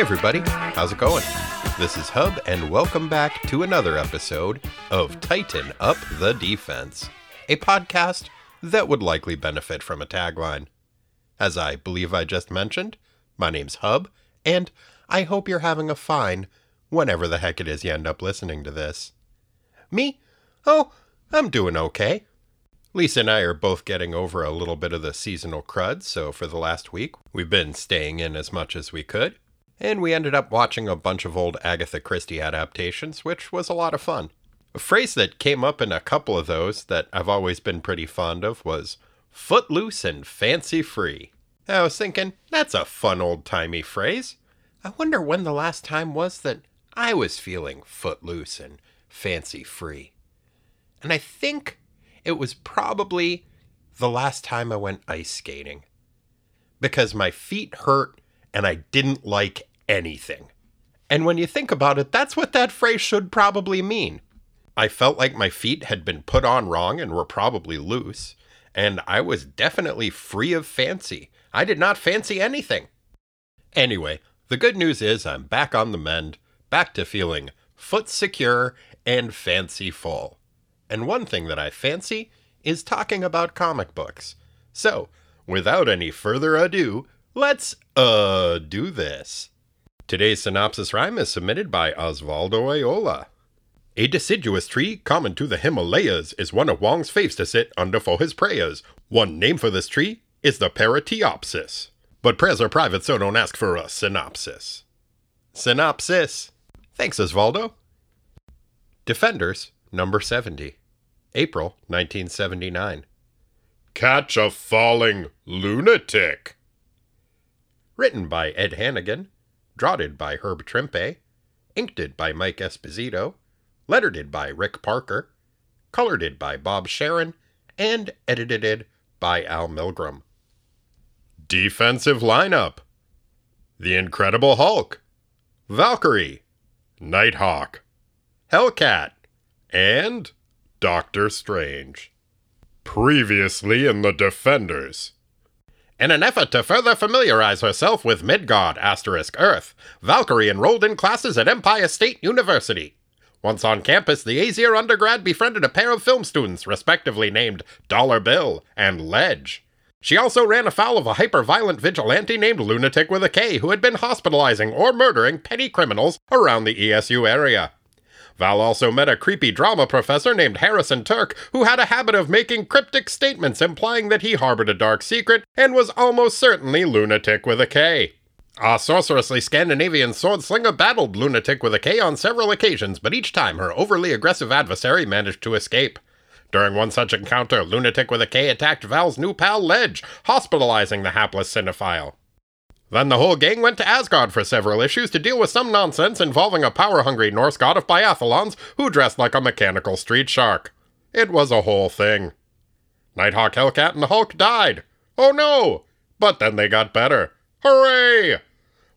Hey, everybody, how's it going? This is Hub, and welcome back to another episode of Tighten Up the Defense, a podcast that would likely benefit from a tagline. As I believe I just mentioned, my name's Hub, and I hope you're having a fine whenever the heck it is you end up listening to this. Me? Oh, I'm doing okay. Lisa and I are both getting over a little bit of the seasonal crud, so for the last week, we've been staying in as much as we could. And we ended up watching a bunch of old Agatha Christie adaptations, which was a lot of fun. A phrase that came up in a couple of those that I've always been pretty fond of was footloose and fancy free. I was thinking, that's a fun old timey phrase. I wonder when the last time was that I was feeling footloose and fancy free. And I think it was probably the last time I went ice skating because my feet hurt and I didn't like anything. And when you think about it, that's what that phrase should probably mean. I felt like my feet had been put on wrong and were probably loose, and I was definitely free of fancy. I did not fancy anything. Anyway, the good news is I'm back on the mend, back to feeling foot secure and fancy full. And one thing that I fancy is talking about comic books. So, without any further ado, let's, uh, do this. Today's synopsis rhyme is submitted by Osvaldo Ayola. A deciduous tree common to the Himalayas is one of Wong's faves to sit under for his prayers. One name for this tree is the Parrotiopsis. But prayers are private, so don't ask for a synopsis. Synopsis. Thanks, Osvaldo. Defenders, number 70. April 1979. Catch a falling lunatic. Written by Ed Hannigan, draughted by Herb Trimpe, inked by Mike Esposito, lettered by Rick Parker, colored by Bob Sharen, and edited by Al Milgrom. Defensive lineup The Incredible Hulk, Valkyrie, Nighthawk, Hellcat, and Doctor Strange. Previously in the Defenders. In an effort to further familiarize herself with Midgard asterisk Earth, Valkyrie enrolled in classes at Empire State University. Once on campus, the Aesir undergrad befriended a pair of film students, respectively named Dollar Bill and Ledge. She also ran afoul of a hyper-violent vigilante named Lunatic with a K who had been hospitalizing or murdering petty criminals around the ESU area. Val also met a creepy drama professor named Harrison Turk who had a habit of making cryptic statements implying that he harbored a dark secret and was almost certainly Lunatic with a K. A sorcerously Scandinavian sword slinger battled Lunatic with a K on several occasions, but each time her overly aggressive adversary managed to escape. During one such encounter, Lunatic with a K attacked Val's new pal Ledge, hospitalizing the hapless cinephile. Then the whole gang went to Asgard for several issues to deal with some nonsense involving a power hungry Norse god of biathlons who dressed like a mechanical street shark. It was a whole thing. Nighthawk, Hellcat, and the Hulk died. Oh no! But then they got better. Hooray!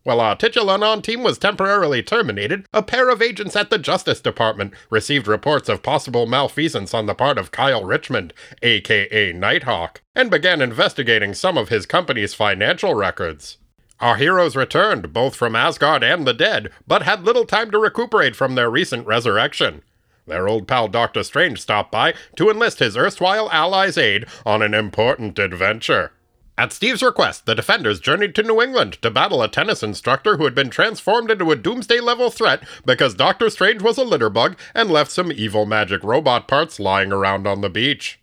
While our titular non team was temporarily terminated, a pair of agents at the Justice Department received reports of possible malfeasance on the part of Kyle Richmond, aka Nighthawk, and began investigating some of his company's financial records. Our heroes returned, both from Asgard and the dead, but had little time to recuperate from their recent resurrection. Their old pal Doctor Strange stopped by to enlist his erstwhile ally's aid on an important adventure. At Steve's request, the defenders journeyed to New England to battle a tennis instructor who had been transformed into a doomsday level threat because Doctor Strange was a litterbug and left some evil magic robot parts lying around on the beach.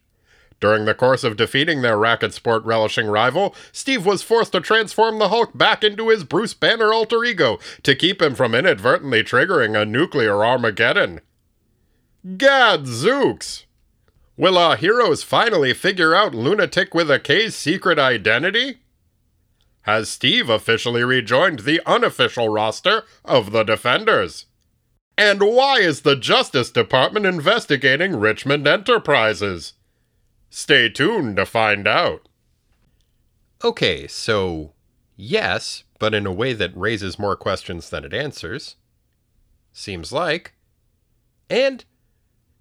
During the course of defeating their racket sport relishing rival, Steve was forced to transform the Hulk back into his Bruce Banner alter ego to keep him from inadvertently triggering a nuclear Armageddon. Gadzooks! Will our heroes finally figure out Lunatic with a K's secret identity? Has Steve officially rejoined the unofficial roster of the Defenders? And why is the Justice Department investigating Richmond Enterprises? Stay tuned to find out. Okay, so yes, but in a way that raises more questions than it answers. Seems like. And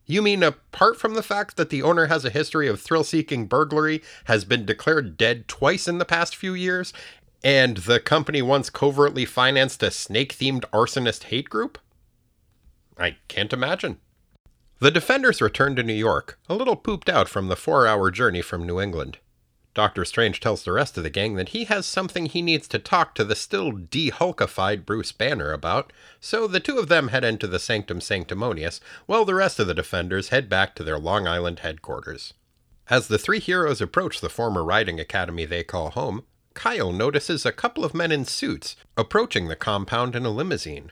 you mean apart from the fact that the owner has a history of thrill seeking burglary, has been declared dead twice in the past few years, And the company once covertly financed a snake themed arsonist hate group? I can't imagine. The defenders return to New York, a little pooped out from the four hour journey from New England. Doctor Strange tells the rest of the gang that he has something he needs to talk to the still de-hulkified Bruce Banner about, so the two of them head into the Sanctum Sanctimonious, while the rest of the defenders head back to their Long Island headquarters. As the three heroes approach the former riding academy they call home, Kyle notices a couple of men in suits approaching the compound in a limousine.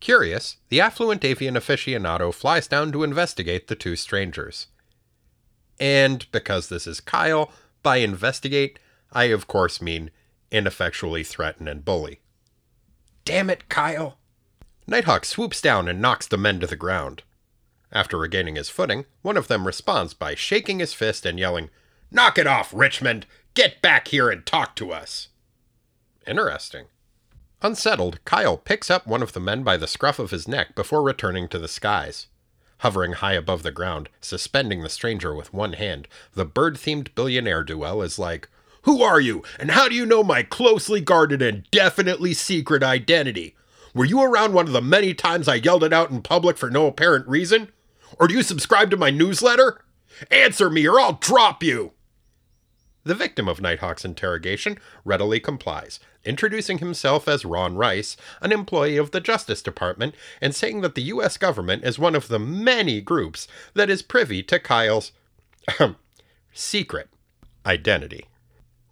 Curious, the affluent avian aficionado flies down to investigate the two strangers. And because this is Kyle, by investigate, I of course mean ineffectually threaten and bully. Damn it, Kyle! Nighthawk swoops down and knocks the men to the ground. After regaining his footing, one of them responds by shaking his fist and yelling, Knock it off, Richmond! Get back here and talk to us! Interesting. Unsettled, Kyle picks up one of the men by the scruff of his neck before returning to the skies. Hovering high above the ground, suspending the stranger with one hand, the bird themed billionaire duel is like, Who are you, and how do you know my closely guarded and definitely secret identity? Were you around one of the many times I yelled it out in public for no apparent reason? Or do you subscribe to my newsletter? Answer me, or I'll drop you! The victim of Nighthawk's interrogation readily complies, introducing himself as Ron Rice, an employee of the Justice Department, and saying that the U.S. government is one of the many groups that is privy to Kyle's secret identity.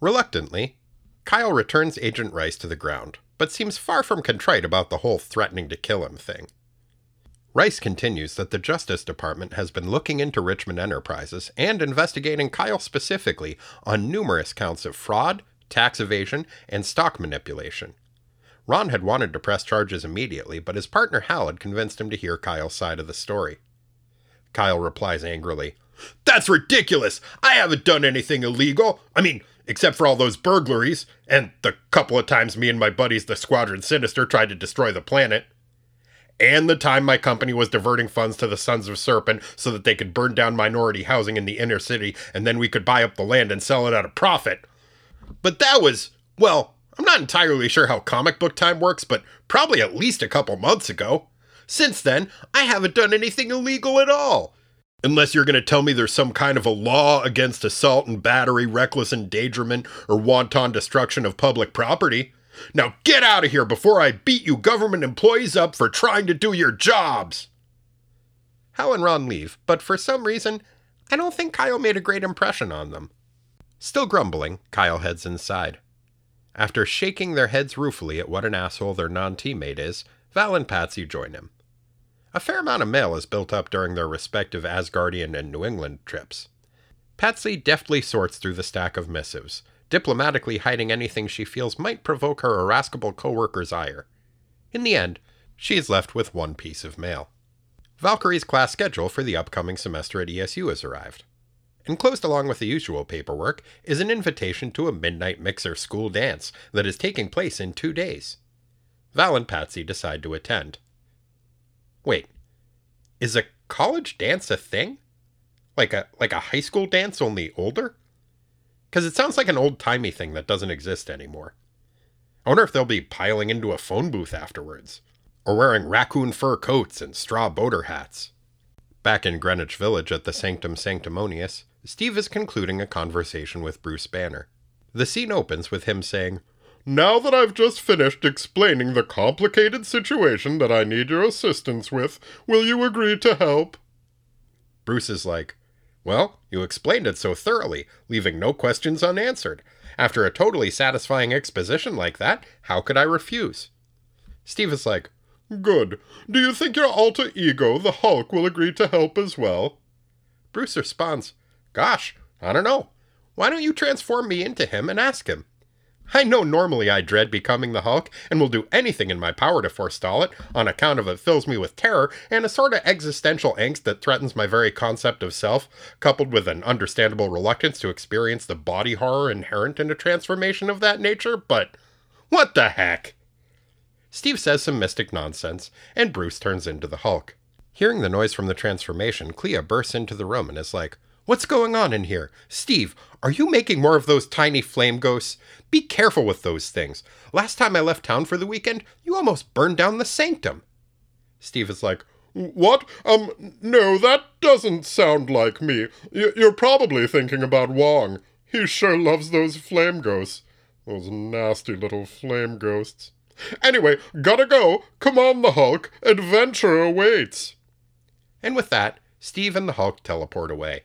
Reluctantly, Kyle returns Agent Rice to the ground, but seems far from contrite about the whole threatening to kill him thing. Rice continues that the Justice Department has been looking into Richmond Enterprises and investigating Kyle specifically on numerous counts of fraud, tax evasion, and stock manipulation. Ron had wanted to press charges immediately, but his partner Hal had convinced him to hear Kyle's side of the story. Kyle replies angrily, That's ridiculous! I haven't done anything illegal! I mean, except for all those burglaries, and the couple of times me and my buddies, the Squadron Sinister, tried to destroy the planet and the time my company was diverting funds to the Sons of Serpent so that they could burn down minority housing in the inner city and then we could buy up the land and sell it at a profit. But that was, well, I'm not entirely sure how comic book time works, but probably at least a couple months ago. Since then, I haven't done anything illegal at all. Unless you're going to tell me there's some kind of a law against assault and battery, reckless endangerment, or wanton destruction of public property. Now get out of here before I beat you government employees up for trying to do your jobs! Hal and Ron leave, but for some reason, I don't think Kyle made a great impression on them. Still grumbling, Kyle heads inside. After shaking their heads ruefully at what an asshole their non teammate is, Val and Patsy join him. A fair amount of mail is built up during their respective Asgardian and New England trips. Patsy deftly sorts through the stack of missives, diplomatically hiding anything she feels might provoke her irascible coworker's ire. In the end, she is left with one piece of mail. Valkyrie's class schedule for the upcoming semester at ESU has arrived. Enclosed along with the usual paperwork is an invitation to a midnight mixer school dance that is taking place in two days. Val and Patsy decide to attend. Wait, is a college dance a thing? Like a like a high school dance only older? Because it sounds like an old timey thing that doesn't exist anymore. I wonder if they'll be piling into a phone booth afterwards, or wearing raccoon fur coats and straw boater hats. Back in Greenwich Village at the Sanctum Sanctimonious, Steve is concluding a conversation with Bruce Banner. The scene opens with him saying, Now that I've just finished explaining the complicated situation that I need your assistance with, will you agree to help? Bruce is like, well, you explained it so thoroughly, leaving no questions unanswered. After a totally satisfying exposition like that, how could I refuse? Steve is like, Good. Do you think your alter ego, the Hulk, will agree to help as well? Bruce responds, Gosh, I don't know. Why don't you transform me into him and ask him? I know normally I dread becoming the Hulk and will do anything in my power to forestall it, on account of it fills me with terror and a sort of existential angst that threatens my very concept of self, coupled with an understandable reluctance to experience the body horror inherent in a transformation of that nature, but what the heck? Steve says some mystic nonsense, and Bruce turns into the Hulk. Hearing the noise from the transformation, Clea bursts into the room and is like, What's going on in here? Steve, are you making more of those tiny flame ghosts? Be careful with those things. Last time I left town for the weekend, you almost burned down the sanctum. Steve is like, What? Um, no, that doesn't sound like me. Y- you're probably thinking about Wong. He sure loves those flame ghosts. Those nasty little flame ghosts. Anyway, gotta go. Come on, the Hulk. Adventure awaits. And with that, Steve and the Hulk teleport away.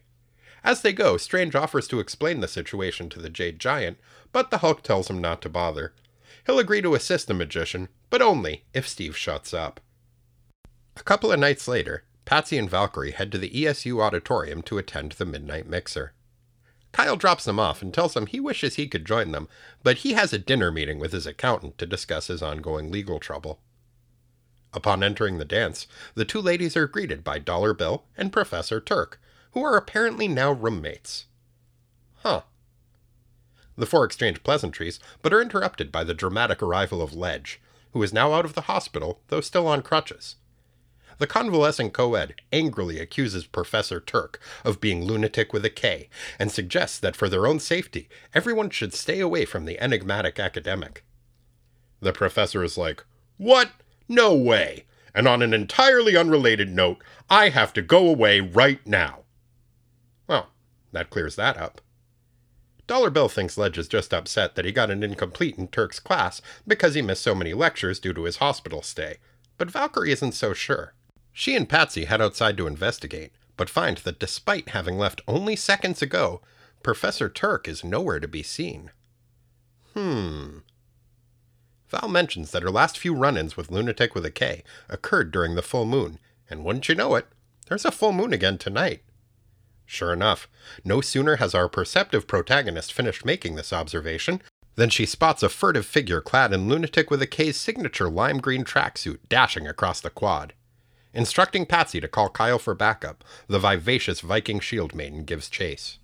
As they go, Strange offers to explain the situation to the Jade Giant, but the Hulk tells him not to bother. He'll agree to assist the magician, but only if Steve shuts up. A couple of nights later, Patsy and Valkyrie head to the ESU auditorium to attend the Midnight Mixer. Kyle drops them off and tells them he wishes he could join them, but he has a dinner meeting with his accountant to discuss his ongoing legal trouble. Upon entering the dance, the two ladies are greeted by Dollar Bill and Professor Turk, who are apparently now roommates. Huh. The four exchange pleasantries, but are interrupted by the dramatic arrival of Ledge, who is now out of the hospital, though still on crutches. The convalescent co-ed angrily accuses Professor Turk of being lunatic with a K and suggests that for their own safety, everyone should stay away from the enigmatic academic. The professor is like, What? No way! And on an entirely unrelated note, I have to go away right now. That clears that up. Dollar Bill thinks Ledge is just upset that he got an incomplete in Turk's class because he missed so many lectures due to his hospital stay, but Valkyrie isn't so sure. She and Patsy head outside to investigate, but find that despite having left only seconds ago, Professor Turk is nowhere to be seen. Hmm. Val mentions that her last few run ins with Lunatic with a K occurred during the full moon, and wouldn't you know it, there's a full moon again tonight. Sure enough, no sooner has our perceptive protagonist finished making this observation than she spots a furtive figure clad in Lunatic with a K's signature lime green tracksuit dashing across the quad. Instructing Patsy to call Kyle for backup, the vivacious Viking shield maiden gives chase.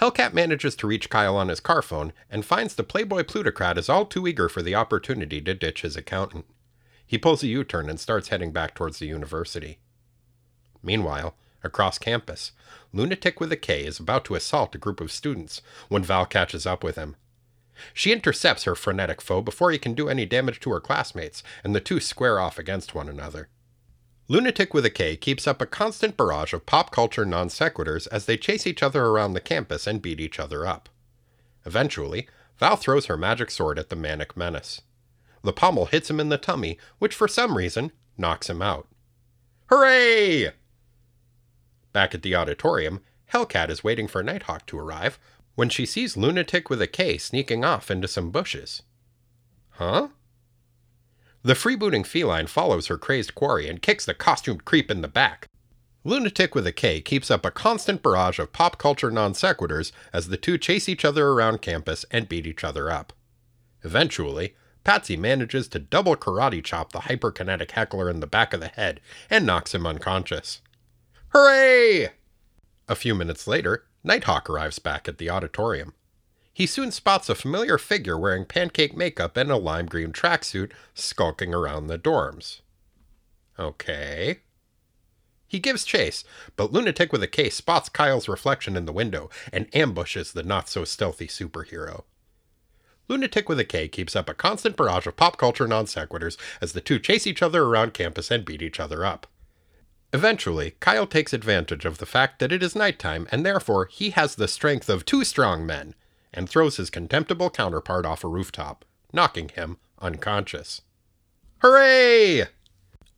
Hellcat manages to reach Kyle on his car phone and finds the Playboy plutocrat is all too eager for the opportunity to ditch his accountant. He pulls a U turn and starts heading back towards the university. Meanwhile, across campus, Lunatic with a K is about to assault a group of students when Val catches up with him. She intercepts her frenetic foe before he can do any damage to her classmates, and the two square off against one another. Lunatic with a K keeps up a constant barrage of pop culture non sequiturs as they chase each other around the campus and beat each other up. Eventually, Val throws her magic sword at the manic menace. The pommel hits him in the tummy, which for some reason knocks him out. Hooray! Back at the auditorium, Hellcat is waiting for Nighthawk to arrive when she sees Lunatic with a K sneaking off into some bushes. Huh? The freebooting feline follows her crazed quarry and kicks the costumed creep in the back. Lunatic with a K keeps up a constant barrage of pop culture non sequiturs as the two chase each other around campus and beat each other up. Eventually, Patsy manages to double karate chop the hyperkinetic heckler in the back of the head and knocks him unconscious. Hooray! A few minutes later, Nighthawk arrives back at the auditorium. He soon spots a familiar figure wearing pancake makeup and a lime green tracksuit skulking around the dorms. Okay. He gives chase, but Lunatic with a K spots Kyle's reflection in the window and ambushes the not so stealthy superhero. Lunatic with a K keeps up a constant barrage of pop culture non sequiturs as the two chase each other around campus and beat each other up. Eventually, Kyle takes advantage of the fact that it is nighttime and therefore he has the strength of two strong men and throws his contemptible counterpart off a rooftop, knocking him unconscious. Hooray!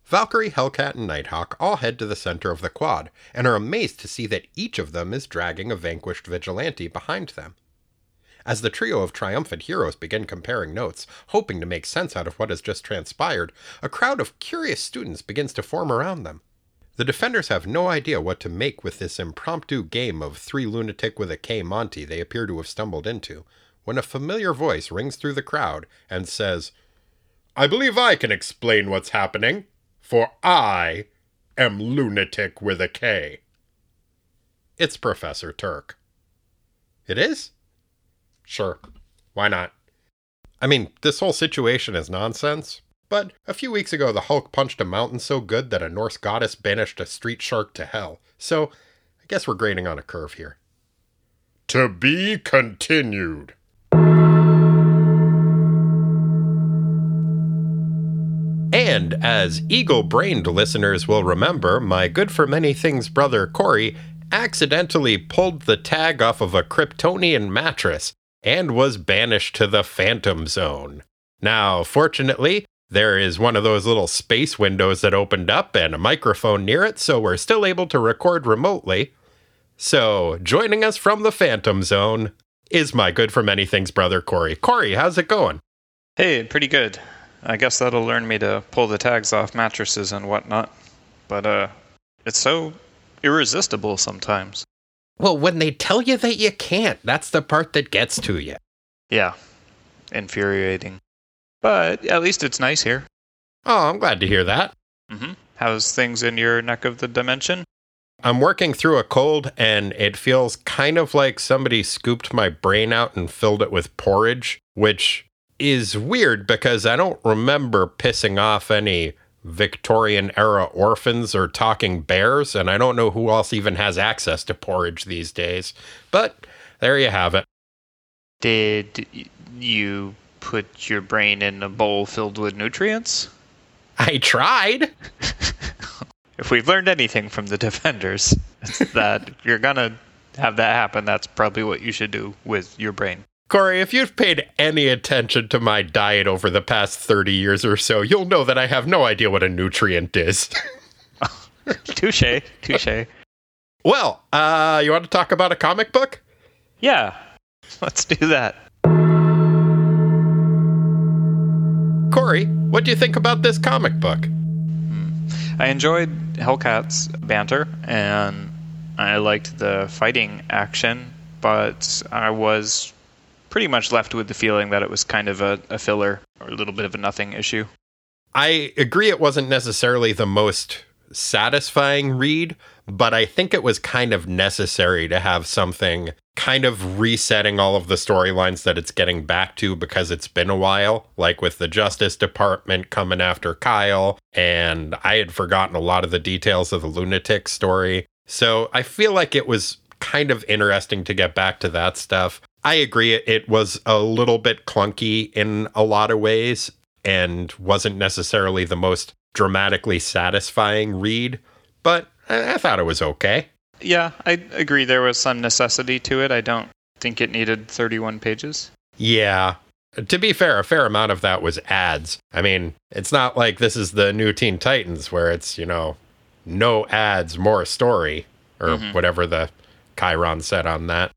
Valkyrie, Hellcat, and Nighthawk all head to the center of the quad and are amazed to see that each of them is dragging a vanquished vigilante behind them. As the trio of triumphant heroes begin comparing notes, hoping to make sense out of what has just transpired, a crowd of curious students begins to form around them. The defenders have no idea what to make with this impromptu game of three lunatic with a K Monty they appear to have stumbled into, when a familiar voice rings through the crowd and says, I believe I can explain what's happening, for I am lunatic with a K. It's Professor Turk. It is? Sure. Why not? I mean, this whole situation is nonsense, but a few weeks ago the Hulk punched a mountain so good that a Norse goddess banished a street shark to hell, so I Guess we're grading on a curve here. To be continued. And as eagle brained listeners will remember, my good for many things brother Corey accidentally pulled the tag off of a Kryptonian mattress and was banished to the Phantom Zone. Now, fortunately, there is one of those little space windows that opened up and a microphone near it, so we're still able to record remotely. So, joining us from the Phantom Zone is my good for many things brother Corey. Corey, how's it going? Hey, pretty good. I guess that'll learn me to pull the tags off mattresses and whatnot. But uh, it's so irresistible sometimes. Well, when they tell you that you can't, that's the part that gets to you. Yeah, infuriating. But at least it's nice here. Oh, I'm glad to hear that. Mm-hmm. How's things in your neck of the dimension? I'm working through a cold, and it feels kind of like somebody scooped my brain out and filled it with porridge, which is weird because I don't remember pissing off any Victorian era orphans or talking bears, and I don't know who else even has access to porridge these days. But there you have it. Did you put your brain in a bowl filled with nutrients? I tried. If we've learned anything from the defenders, it's that if you're gonna have that happen, that's probably what you should do with your brain. Corey, if you've paid any attention to my diet over the past 30 years or so, you'll know that I have no idea what a nutrient is. touche, touche. well, uh, you want to talk about a comic book? Yeah, let's do that. Corey, what do you think about this comic book? Hmm. I enjoyed Hellcat's banter and I liked the fighting action, but I was pretty much left with the feeling that it was kind of a, a filler or a little bit of a nothing issue. I agree it wasn't necessarily the most satisfying read, but I think it was kind of necessary to have something kind of resetting all of the storylines that it's getting back to because it's been a while, like with the Justice Department coming after Kyle, and I had forgotten a lot of the details of the lunatic story. So I feel like it was kind of interesting to get back to that stuff. I agree, it, was a little bit clunky in a lot of ways and wasn't necessarily the most dramatically satisfying read, but I, I thought it was okay. Yeah, I agree there was some necessity to it. I don't think it needed 31 pages. Yeah. To be fair, a fair amount of that was ads. I mean, it's not like this is the new Teen Titans where it's, you know, no ads, more story, or Mhm. whatever the Chiron said on that.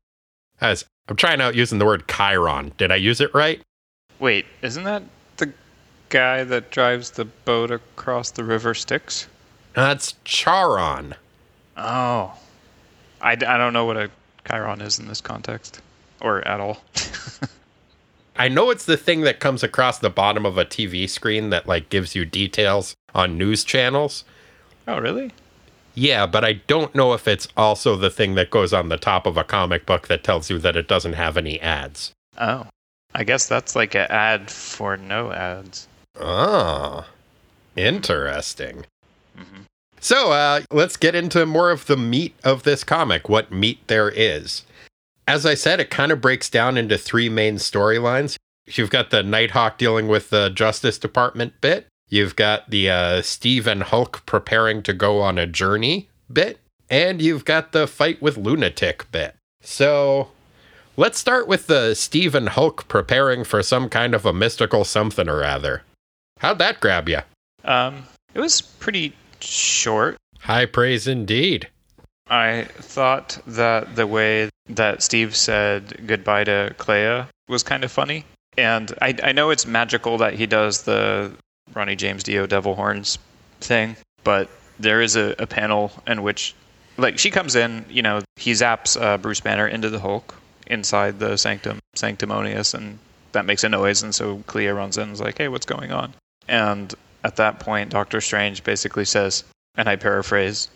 As I'm trying out using the word Chiron. Did I use it right? Wait, isn't that the guy that drives the boat across the river Styx? That's Charon. Oh. I, I don't know what a Chiron is in this context, or at all. I know it's the thing that comes across the bottom of a TV screen that like gives you details on news channels. oh, really? Yeah, but I don't know if it's also the thing that goes on the top of a comic book that tells you that it doesn't have any ads. Oh. I guess that's like an ad for no ads. Ah, interesting. So uh, let's get into more of the meat of this comic, what meat there is. As I said, it kind of breaks down into three main storylines. You've got the Nighthawk dealing with the Justice Department bit. You've got the uh, Steve and Hulk preparing to go on a journey bit. And you've got the fight with Lunatic bit. So let's start with the Steve and Hulk preparing for some kind of a mystical something or other. How'd that grab you? Um, it was pretty short. High praise indeed. I thought that the way that Steve said goodbye to Clea was kind of funny. And I, I know it's magical that he does the Ronnie James Dio Devil Horns thing, but there is a, a panel in which, like, she comes in, you know, he zaps uh, Bruce Banner into the Hulk inside the Sanctum Sanctimonious, and that makes a noise. And so Clea runs in and is like, hey, what's going on? And at that point, Doctor Strange basically says, and I paraphrase,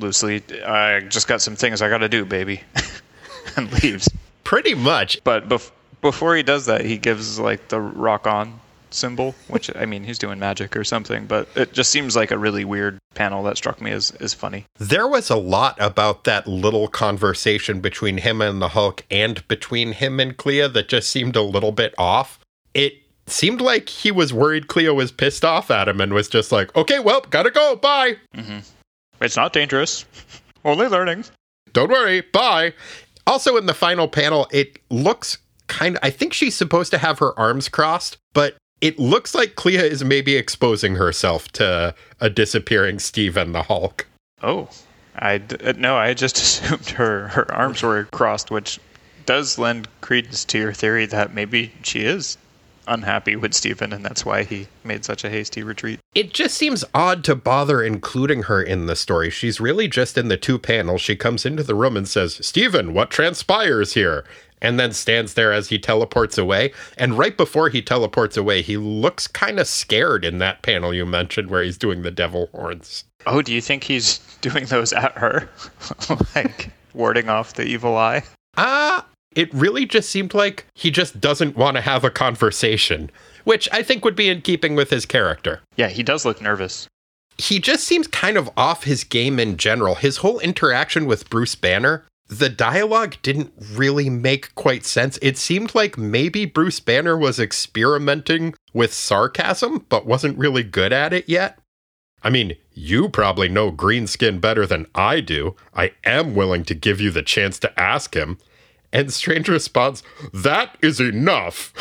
loosely, I just got some things I got to do, baby, and leaves. Pretty much. But bef- before he does that, he gives like the rock on symbol, which I mean he's doing magic or something, but it just seems like a really weird panel that struck me as as funny. There was a lot about that little conversation between him and the Hulk and between him and Clea that just seemed a little bit off. It seemed like he was worried Clea was pissed off at him and was just like, okay, well, gotta go, bye. Mm-hmm. It's not dangerous, only learning. Don't worry, bye. Also, in the final panel, it looks kind of, I think she's supposed to have her arms crossed, but it looks like Clea is maybe exposing herself to a disappearing Steve and the Hulk. Oh, I uh, no, I just assumed her her arms were crossed, which does lend credence to your theory that maybe she is unhappy with Stephen and that's why he made such a hasty retreat. It just seems odd to bother including her in the story. She's really just in the two panels. She comes into the room and says, Stephen, what transpires here? and then stands there as he teleports away. And right before he teleports away, he looks kind of scared in that panel you mentioned where he's doing the devil horns. Oh, do you think he's doing those at her? like warding off the evil eye? Ah, uh, it really just seemed like he just doesn't want to have a conversation, which I think would be in keeping with his character. Yeah, he does look nervous. He just seems kind of off his game in general. His whole interaction with Bruce Banner the dialogue didn't really make quite sense. It seemed like maybe Bruce Banner was experimenting with sarcasm, but wasn't really good at it yet. I mean, you probably know Greenskin better than I do. I am willing to give you the chance to ask him. And Strange responds, That is enough.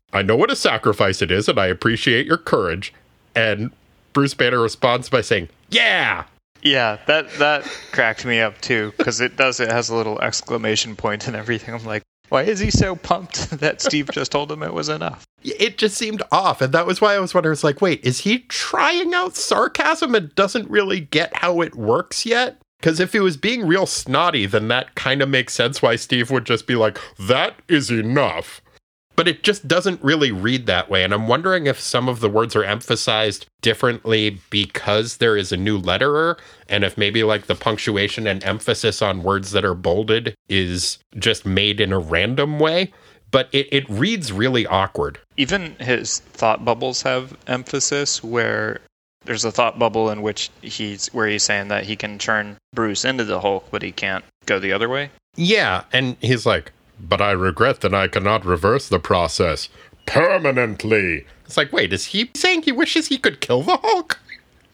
I know what a sacrifice it is, and I appreciate your courage. And Bruce Banner responds by saying, Yeah, yeah, that that cracked me up too because it does. It has a little exclamation point and everything. I'm like, why is he so pumped that Steve just told him it was enough? It just seemed off, and that was why I was wondering. It's like, wait, is he trying out sarcasm and doesn't really get how it works yet? Because if he was being real snotty, then that kind of makes sense why Steve would just be like, that is enough but it just doesn't really read that way. And I'm wondering if some of the words are emphasized differently because there is a new letterer, and if maybe like the punctuation and emphasis on words that are bolded is just made in a random way. But it, it reads really awkward. Even his thought bubbles have emphasis where there's a thought bubble in which he's where he's saying that he can turn Bruce into the Hulk, but he can't go the other way. Yeah, and he's like, but I regret that I cannot reverse the process permanently. It's like, wait, is he saying he wishes he could kill the Hulk?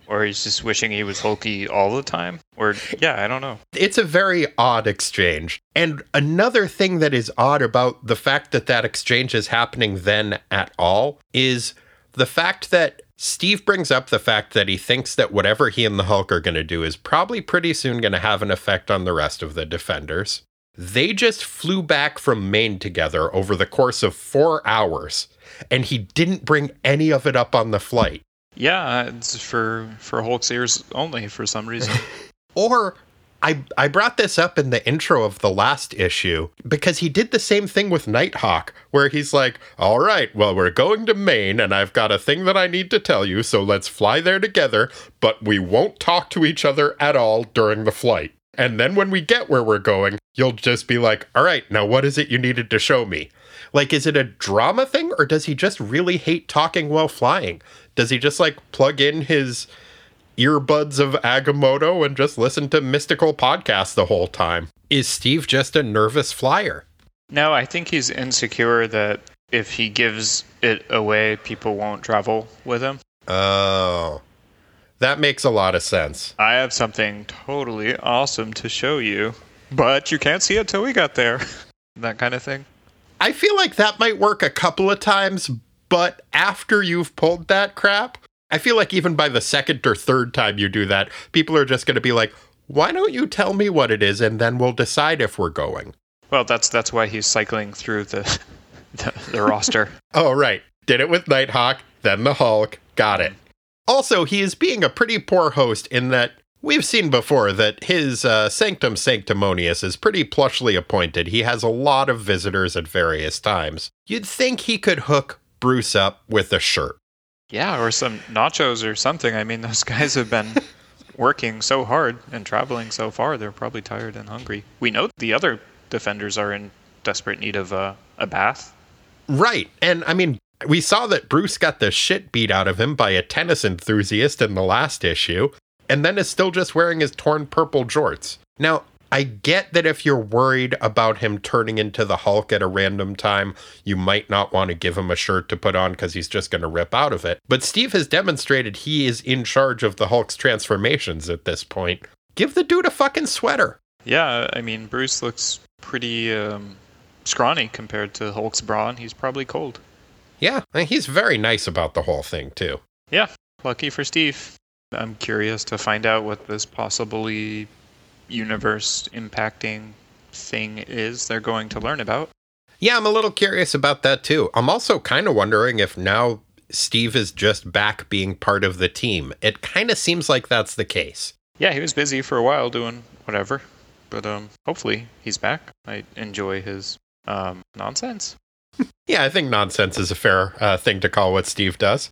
Or he's just wishing he was hulky all the time? Or, yeah, I don't know. It's a very odd exchange. And another thing that is odd about the fact that that exchange is happening then at all is the fact that Steve brings up the fact that he thinks that whatever he and the Hulk are going to do is probably pretty soon going to have an effect on the rest of the Defenders. They just flew back from Maine together over the course of four hours, and he didn't bring any of it up on the flight. Yeah, it's for for Hulk's ears only for some reason. or I I brought this up in the intro of the last issue because he did the same thing with Nighthawk, where he's like, "All right, well, we're going to Maine, and I've got a thing that I need to tell you, so let's fly there together, but we won't talk to each other at all during the flight." And then when we get where we're going, you'll just be like, all right, now what is it you needed to show me? Like, is it a drama thing or does he just really hate talking while flying? Does he just like plug in his earbuds of Agamotto and just listen to mystical podcasts the whole time? Is Steve just a nervous flyer? No, I think he's insecure that if he gives it away, people won't travel with him. Oh. That makes a lot of sense. I have something totally awesome to show you, but you can't see it till we got there. that kind of thing. I feel like that might work a couple of times, but after you've pulled that crap, I feel like even by the second or third time you do that, people are just going to be like, "Why don't you tell me what it is and then we'll decide if we're going." Well, that's that's why he's cycling through the the, the roster. oh, right. Did it with Nighthawk, then the Hulk. Got it. Also, he is being a pretty poor host in that we've seen before that his uh, Sanctum Sanctimonious is pretty plushly appointed. He has a lot of visitors at various times. You'd think he could hook Bruce up with a shirt. Yeah, or some nachos or something. I mean, those guys have been working so hard and traveling so far. They're probably tired and hungry. We know the other defenders are in desperate need of uh, a bath. Right. And I mean, We saw that Bruce got the shit beat out of him by a tennis enthusiast in the last issue, and then is still just wearing his torn purple jorts. Now, I get that if you're worried about him turning into the Hulk at a random time, you might not want to give him a shirt to put on because he's just going to rip out of it. But Steve has demonstrated he is in charge of the Hulk's transformations at this point. Give the dude a fucking sweater. Yeah, I mean, Bruce looks pretty um, scrawny compared to Hulk's brawn. He's probably cold. Yeah, and he's very nice about the whole thing, too. Yeah, lucky for Steve. I'm curious to find out what this possibly universe impacting thing is they're going to learn about. Yeah, I'm a little curious about that too. I'm also kind of wondering if now Steve is just back being part of the team. It kind of seems like that's the case. Yeah, he was busy for a while doing whatever, but um, hopefully he's back. I enjoy his um, nonsense. yeah, I think nonsense is a fair uh, thing to call what Steve does.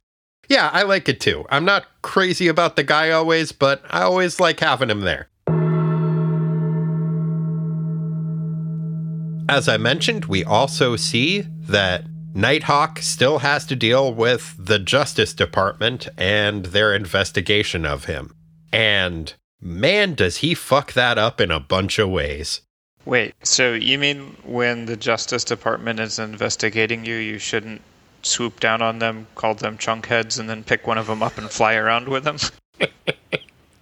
Yeah, I like it too. I'm not crazy about the guy always, but I always like having him there. As I mentioned, we also see that Nighthawk still has to deal with the Justice Department and their investigation of him. And man, does he fuck that up in a bunch of ways. Wait, so you mean when the Justice Department is investigating you, you shouldn't swoop down on them, call them chunkheads, and then pick one of them up and fly around with them?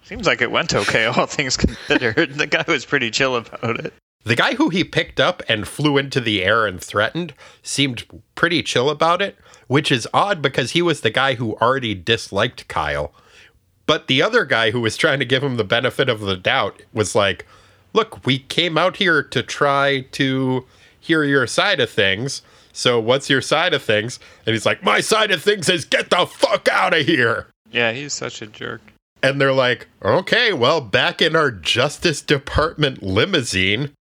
Seems like it went okay, all things considered. The guy was pretty chill about it. The guy who he picked up and flew into the air and threatened seemed pretty chill about it, which is odd because he was the guy who already disliked Kyle. But the other guy who was trying to give him the benefit of the doubt was like, Look, we came out here to try to hear your side of things. So, what's your side of things? And he's like, My side of things is get the fuck out of here. Yeah, he's such a jerk. And they're like, Okay, well, back in our Justice Department limousine,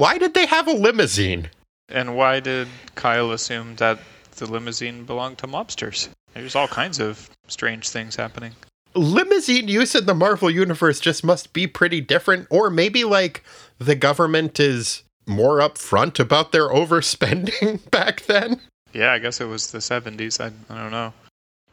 why did they have a limousine? And why did Kyle assume that the limousine belonged to mobsters? There's all kinds of strange things happening. Limousine use in the Marvel Universe just must be pretty different, or maybe like the government is more upfront about their overspending back then. Yeah, I guess it was the 70s. I, I don't know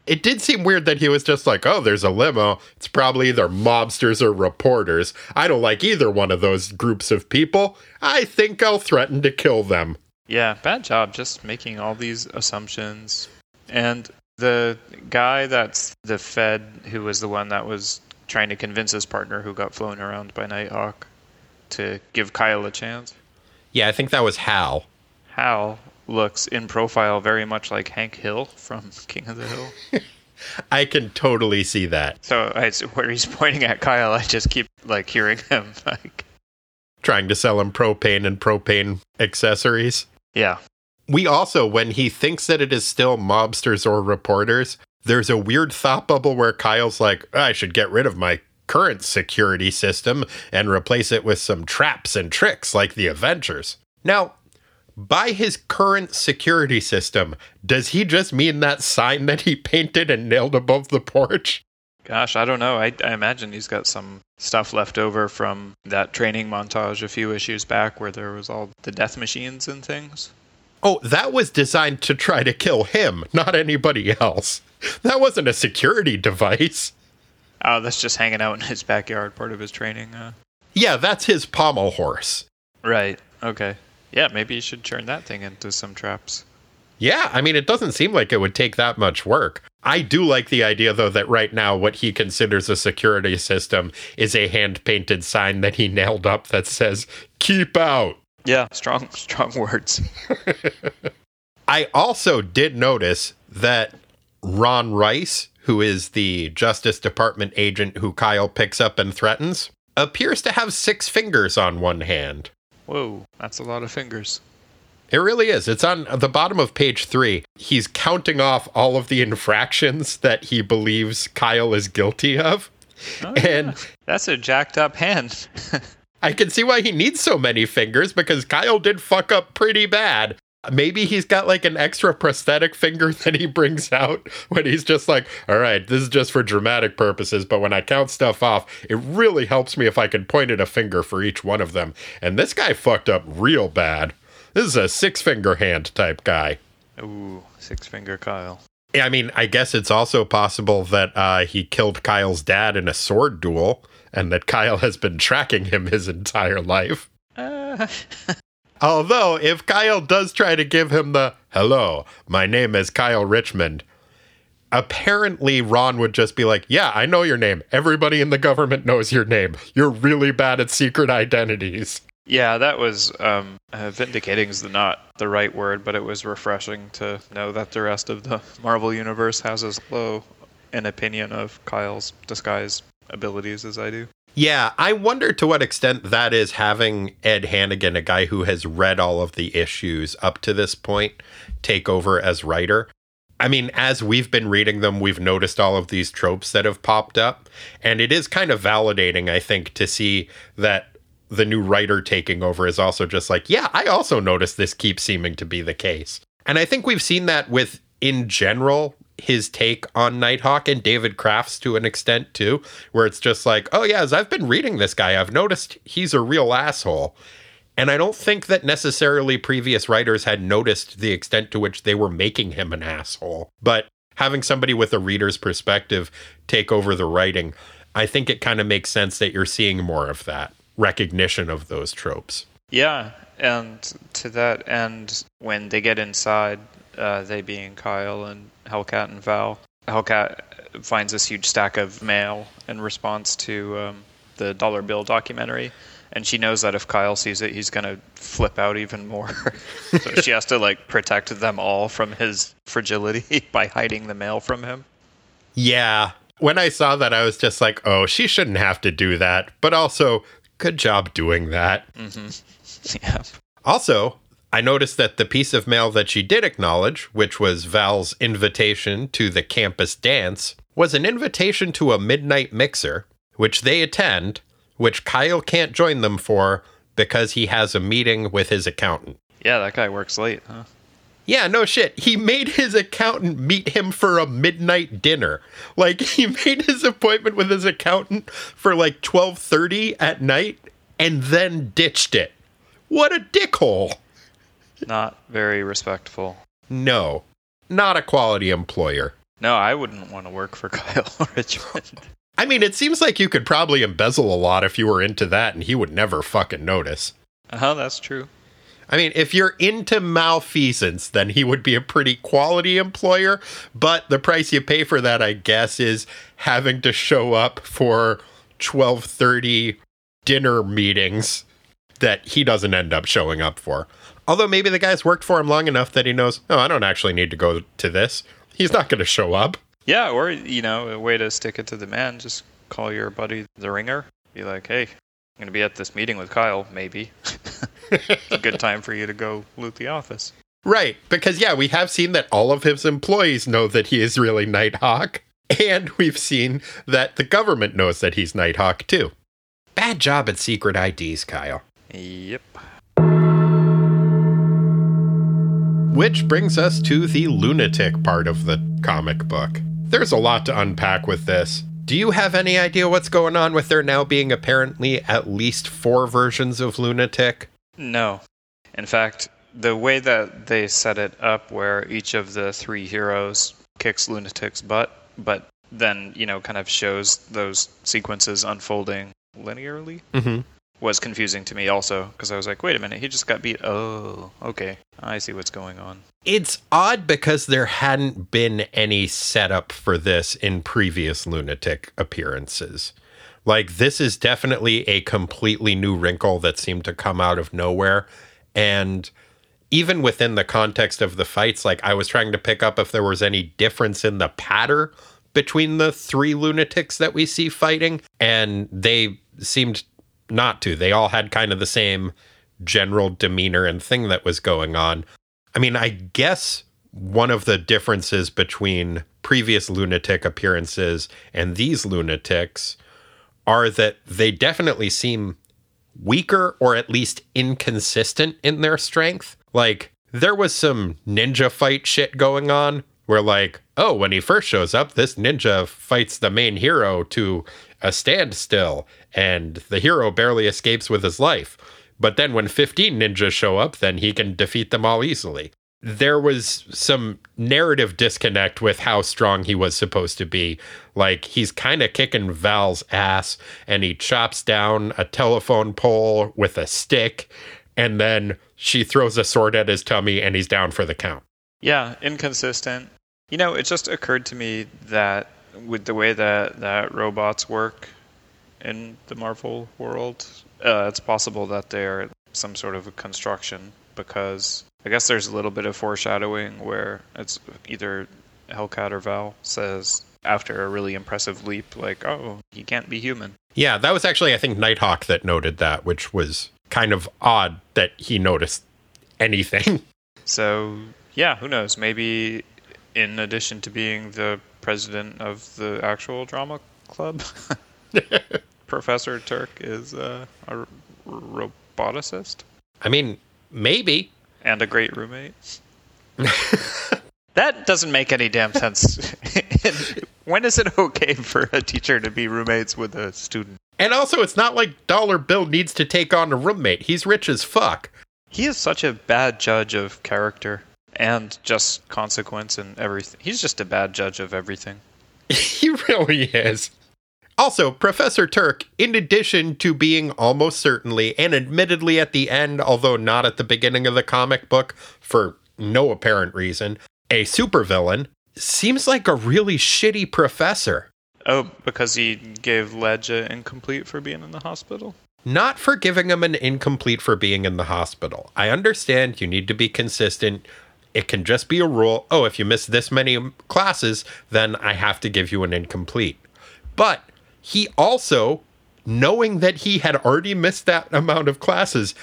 it did seem weird that he was just like, oh, there's a limo. It's probably either mobsters or reporters. I don't like either one of those groups of people. I think I'll threaten to kill them. Yeah, bad job just making all these assumptions. And the guy that's the Fed, who was the one that was trying to convince his partner who got flown around by Nighthawk to give Kyle a chance. Yeah, I think that was Hal. Hal looks in profile very much like Hank Hill from King of the Hill. I can totally see that. So I, where he's pointing at Kyle, I just keep like hearing him like trying to sell him propane and propane accessories. Yeah. We also, when he thinks that it is still mobsters or reporters, there's a weird thought bubble where Kyle's like, I should get rid of my current security system and replace it with some traps and tricks like the Avengers. Now, by his current security system, does he just mean that sign that he painted and nailed above the porch? Gosh, I don't know. I, I, imagine he's got some stuff left over from that training montage a few issues back where there was all the death machines and things. Oh, that was designed to try to kill him, not anybody else. That wasn't a security device. Oh, that's just hanging out in his backyard, part of his training. Uh... Yeah, that's his pommel horse. Right. Okay. Yeah, maybe you should turn that thing into some traps. Yeah, I mean, it doesn't seem like it would take that much work. I do like the idea, though, that right now what he considers a security system is a hand painted sign that he nailed up that says, Keep out. Yeah, strong, strong words. I also did notice that Ron Rice, who is the Justice Department agent who Kyle picks up and threatens, appears to have six fingers on one hand. Whoa, that's a lot of fingers. It really is. It's on the bottom of page three. He's counting off all of the infractions that he believes Kyle is guilty of. Oh, and yeah. that's a jacked up hand. I can see why he needs so many fingers because Kyle did fuck up pretty bad. Maybe he's got like an extra prosthetic finger that he brings out when he's just like, all right, this is just for dramatic purposes, but when I count stuff off, it really helps me if I can point at a finger for each one of them. And this guy fucked up real bad. This is a six finger hand type guy. Ooh, six finger Kyle. Yeah, I mean, I guess it's also possible that uh, he killed Kyle's dad in a sword duel, and that Kyle has been tracking him his entire life. Uh, Although, if Kyle does try to give him the hello, my name is Kyle Richmond, apparently Ron would just be like, Yeah, I know your name. Everybody in the government knows your name. You're really bad at secret identities. yeah, that was um, uh, vindicating is not the right word, but it was refreshing to know that the rest of the Marvel universe has as low an opinion of Kyle's disguise abilities as I do. Yeah, I wonder to what extent that is having Ed Hannigan, a guy who has read all of the issues up to this point, take over as writer. I mean, as we've been reading them, we've noticed all of these tropes that have popped up. And it is kind of validating, I think, to see that the new writer taking over is also just like, yeah, I also noticed this keeps seeming to be the case. And I think we've seen that with, in general, his take on Nighthawk and David Kraft's to an extent too, where it's just like, oh yeah, as I've been reading this guy, I've noticed he's a real asshole. And I don't think that necessarily previous writers had noticed the extent to which they were making him an asshole. But having somebody with a reader's perspective take over the writing, I think it kind of makes sense that you're seeing more of that recognition of those tropes. Yeah, and to that end, when they get inside, uh, they being Kyle and Hellcat and Val, Hellcat finds this huge stack of mail in response to um, the dollar bill documentary. And she knows that if Kyle sees it, he's gonna flip out even more. so she has to like protect them all from his fragility by hiding the mail from him. Yeah. When I saw that, I was just like, oh, she shouldn't have to do that. But also, good job doing that. Yeah. Also, I noticed that the piece of mail that she did acknowledge, which was Val's invitation to the campus dance, was an invitation to a midnight mixer, which they attend, which Kyle can't join them for because he has a meeting with his accountant. Yeah, that guy works late, huh? Yeah, no shit. He made his accountant meet him for a midnight dinner. Like he made his appointment with his accountant for like 12:30 at night and then ditched it. What a dickhole. Not very respectful. No. Not a quality employer. No, I wouldn't want to work for Kyle Richmond. I mean, it seems like you could probably embezzle a lot if you were into that and he would never fucking notice. Uh huh, that's true. I mean, if you're into malfeasance, then he would be a pretty quality employer. But the price you pay for that, I guess, is having to show up for twelve thirty dinner meetings that he doesn't end up showing up for. Although maybe the guy's worked for him long enough that he knows, oh, I don't actually need to go to this. He's not going to show up. Yeah, or you know, a way to stick it to the man, just call your buddy the ringer. Be like, hey, I'm gonna be at this meeting with Kyle, maybe. it's a good time for you to go loot the office. Right, because yeah, we have seen that all of his employees know that he is really Nighthawk, and we've seen that the government knows that he's Nighthawk too. Bad job at secret IDs, Kyle. Yep. Which brings us to the lunatic part of the comic book. There's a lot to unpack with this. Do you have any idea what's going on with there now being apparently at least four versions of Lunatic? No. In fact, the way that they set it up, where each of the three heroes kicks Lunatic's butt, but then, you know, kind of shows those sequences unfolding linearly, Mm-hmm. Was confusing to me also, because I was like, wait a minute, he just got beat. Oh, okay. I see what's going on. It's odd because there hadn't been any setup for this in previous lunatic appearances. Like, this is definitely a completely new wrinkle that seemed to come out of nowhere. And even within the context of the fights, like, I was trying to pick up if there was any difference in the patter between the three lunatics that we see fighting. And they seemed not to. They all had kind of the same general demeanor and thing that was going on. I mean, I guess one of the differences between previous lunatic appearances and these lunatics are that they definitely seem weaker or at least inconsistent in their strength. Like, there was some ninja fight shit going on where, like, oh, when he first shows up, this ninja fights the main hero to a standstill, and the hero barely escapes with his life. But then when 15 ninjas show up, then he can defeat them all easily. there was some narrative disconnect with how strong he was supposed to be. Like he's kind of kicking Val's ass and he chops down a telephone pole with a stick and then she throws a sword at his tummy and he's down for the count. Yeah, inconsistent. You know, it just occurred to me that with the way that, that robots work in the Marvel world, uh, it's possible that they're some sort of a construction because I guess there's a little bit of foreshadowing where it's either Hellcat or Val says after a really impressive leap, like, oh, he can't be human. Yeah, that was actually, I think, Nighthawk that noted that, which was kind of odd that he noticed anything. So, yeah, who knows? Maybe in addition to being the president of the actual drama club, Professor Turk is uh, a roboticist. I mean, maybe. And a great roommate. that doesn't make any damn sense. when is it okay for a teacher to be roommates with a student? And also, it's not like Dollar Bill needs to take on a roommate. He's rich as fuck. He is such a bad judge of character and just consequence and everything. He's just a bad judge of everything. he really is. Also, Professor Turk, in addition to being almost certainly and admittedly at the end, although not at the beginning of the comic book for no apparent reason, a supervillain, seems like a really shitty professor. Oh, because he gave Ledge an incomplete for being in the hospital? Not for giving him an incomplete for being in the hospital. I understand you need to be consistent. It can just be a rule. Oh, if you miss this many classes, then I have to give you an incomplete. But he also, knowing that he had already missed that amount of classes,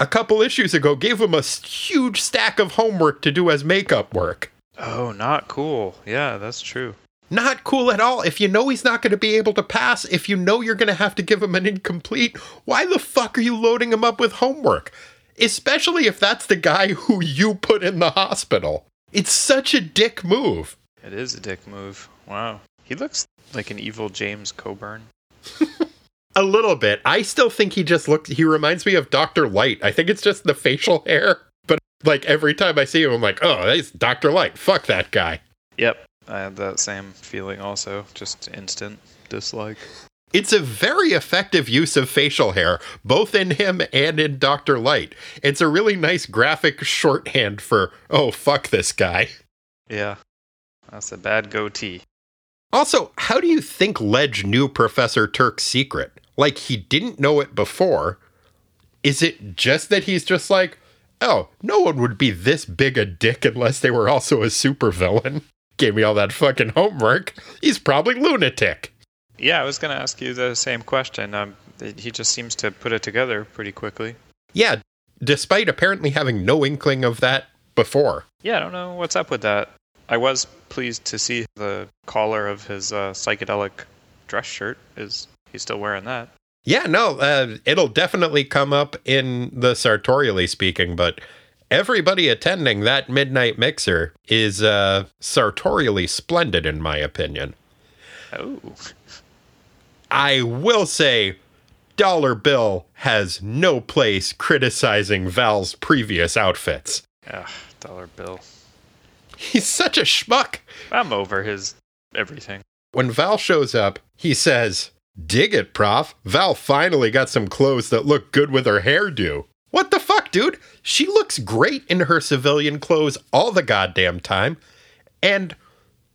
a couple issues ago gave him a huge stack of homework to do as makeup work. Oh, not cool. Yeah, that's true. Not cool at all. If you know he's not going to be able to pass, if you know you're going to have to give him an incomplete, why the fuck are you loading him up with homework? Especially if that's the guy who you put in the hospital. It's such a dick move. It is a dick move. Wow. He looks like an evil James Coburn. a little bit. I still think he just looks, he reminds me of Dr. Light. I think it's just the facial hair. But like every time I see him, I'm like, oh, that's Dr. Light. Fuck that guy. Yep. I had that same feeling also, just instant dislike. It's a very effective use of facial hair, both in him and in Dr. Light. It's a really nice graphic shorthand for, oh, fuck this guy. Yeah, that's a bad goatee. Also, how do you think Ledge knew Professor Turk's secret? Like, he didn't know it before. Is it just that he's just like, oh, no one would be this big a dick unless they were also a supervillain? gave me all that fucking homework. He's probably lunatic. Yeah, I was going to ask you the same question. Um, he just seems to put it together pretty quickly. Yeah, despite apparently having no inkling of that before. Yeah, I don't know what's up with that. I was pleased to see the collar of his uh, psychedelic dress shirt. Is he's still wearing that? Yeah, no, uh, it'll definitely come up in the sartorially speaking, but everybody attending that midnight mixer is uh, sartorially splendid, in my opinion. Oh. I will say, Dollar Bill has no place criticizing Val's previous outfits. Ugh, Dollar Bill. He's such a schmuck. I'm over his everything. When Val shows up, he says, Dig it, Prof. Val finally got some clothes that look good with her hairdo. What the fuck, dude? She looks great in her civilian clothes all the goddamn time. And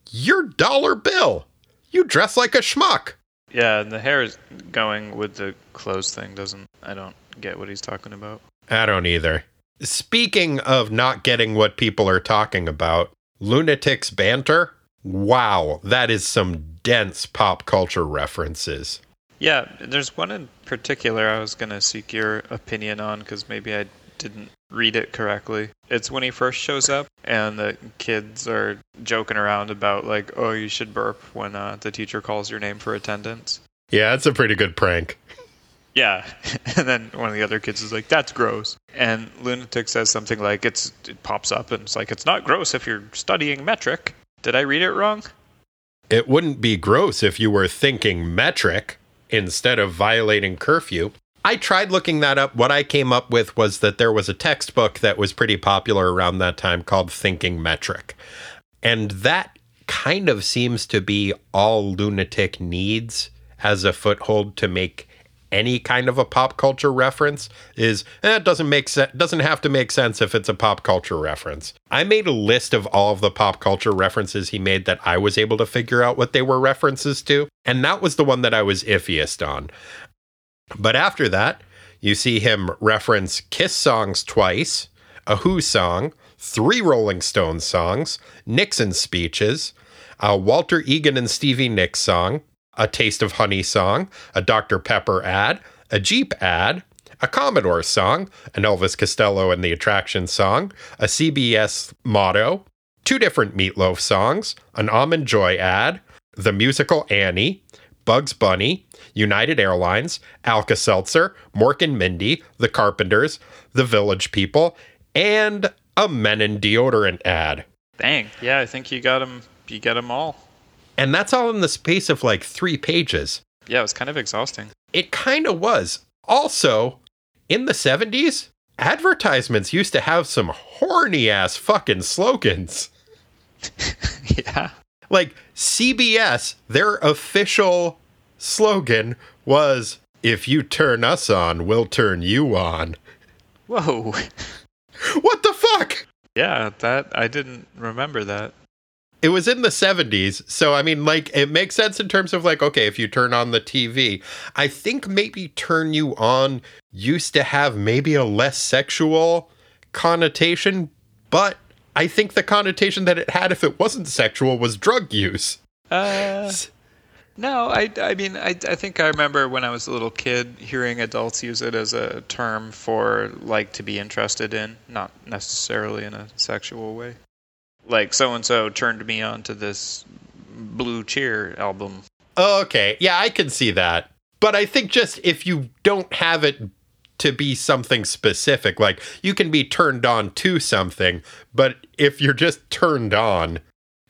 you're Dollar Bill. You dress like a schmuck. Yeah, and the hair is going with the clothes thing doesn't I don't get what he's talking about. I don't either. Speaking of not getting what people are talking about, lunatics banter. Wow, that is some dense pop culture references. Yeah, there's one in particular I was going to seek your opinion on because maybe I didn't read it correctly. It's when he first shows up and the kids are joking around about, like, oh, you should burp when uh, the teacher calls your name for attendance. Yeah, that's a pretty good prank. Yeah. And then one of the other kids is like, that's gross. And Lunatic says something like, it's, it pops up and it's like, it's not gross if you're studying metric. Did I read it wrong? It wouldn't be gross if you were thinking metric instead of violating curfew. I tried looking that up. What I came up with was that there was a textbook that was pretty popular around that time called Thinking Metric. And that kind of seems to be all lunatic needs as a foothold to make any kind of a pop culture reference is eh, doesn't make sense doesn't have to make sense if it's a pop culture reference. I made a list of all of the pop culture references he made that I was able to figure out what they were references to, and that was the one that I was iffiest on. But after that, you see him reference Kiss songs twice, a Who song, three Rolling Stones songs, Nixon speeches, a Walter Egan and Stevie Nicks song, a Taste of Honey song, a Dr. Pepper ad, a Jeep ad, a Commodore song, an Elvis Costello and the Attraction song, a CBS motto, two different Meatloaf songs, an Almond Joy ad, the musical Annie, Bugs Bunny, United Airlines, Alka Seltzer, Mork and Mindy, The Carpenters, The Village People, and a Menon deodorant ad. Dang. Yeah, I think you got them. You got them all. And that's all in the space of like three pages. Yeah, it was kind of exhausting. It kind of was. Also, in the 70s, advertisements used to have some horny ass fucking slogans. yeah. Like CBS, their official slogan was if you turn us on, we'll turn you on. Whoa. What the fuck? Yeah, that I didn't remember that. It was in the 70s. So, I mean, like, it makes sense in terms of, like, okay, if you turn on the TV, I think maybe turn you on used to have maybe a less sexual connotation, but I think the connotation that it had if it wasn't sexual was drug use. Uh, no, I, I mean, I, I think I remember when I was a little kid hearing adults use it as a term for, like, to be interested in, not necessarily in a sexual way like so and so turned me on to this Blue Cheer album. Okay, yeah, I can see that. But I think just if you don't have it to be something specific, like you can be turned on to something, but if you're just turned on,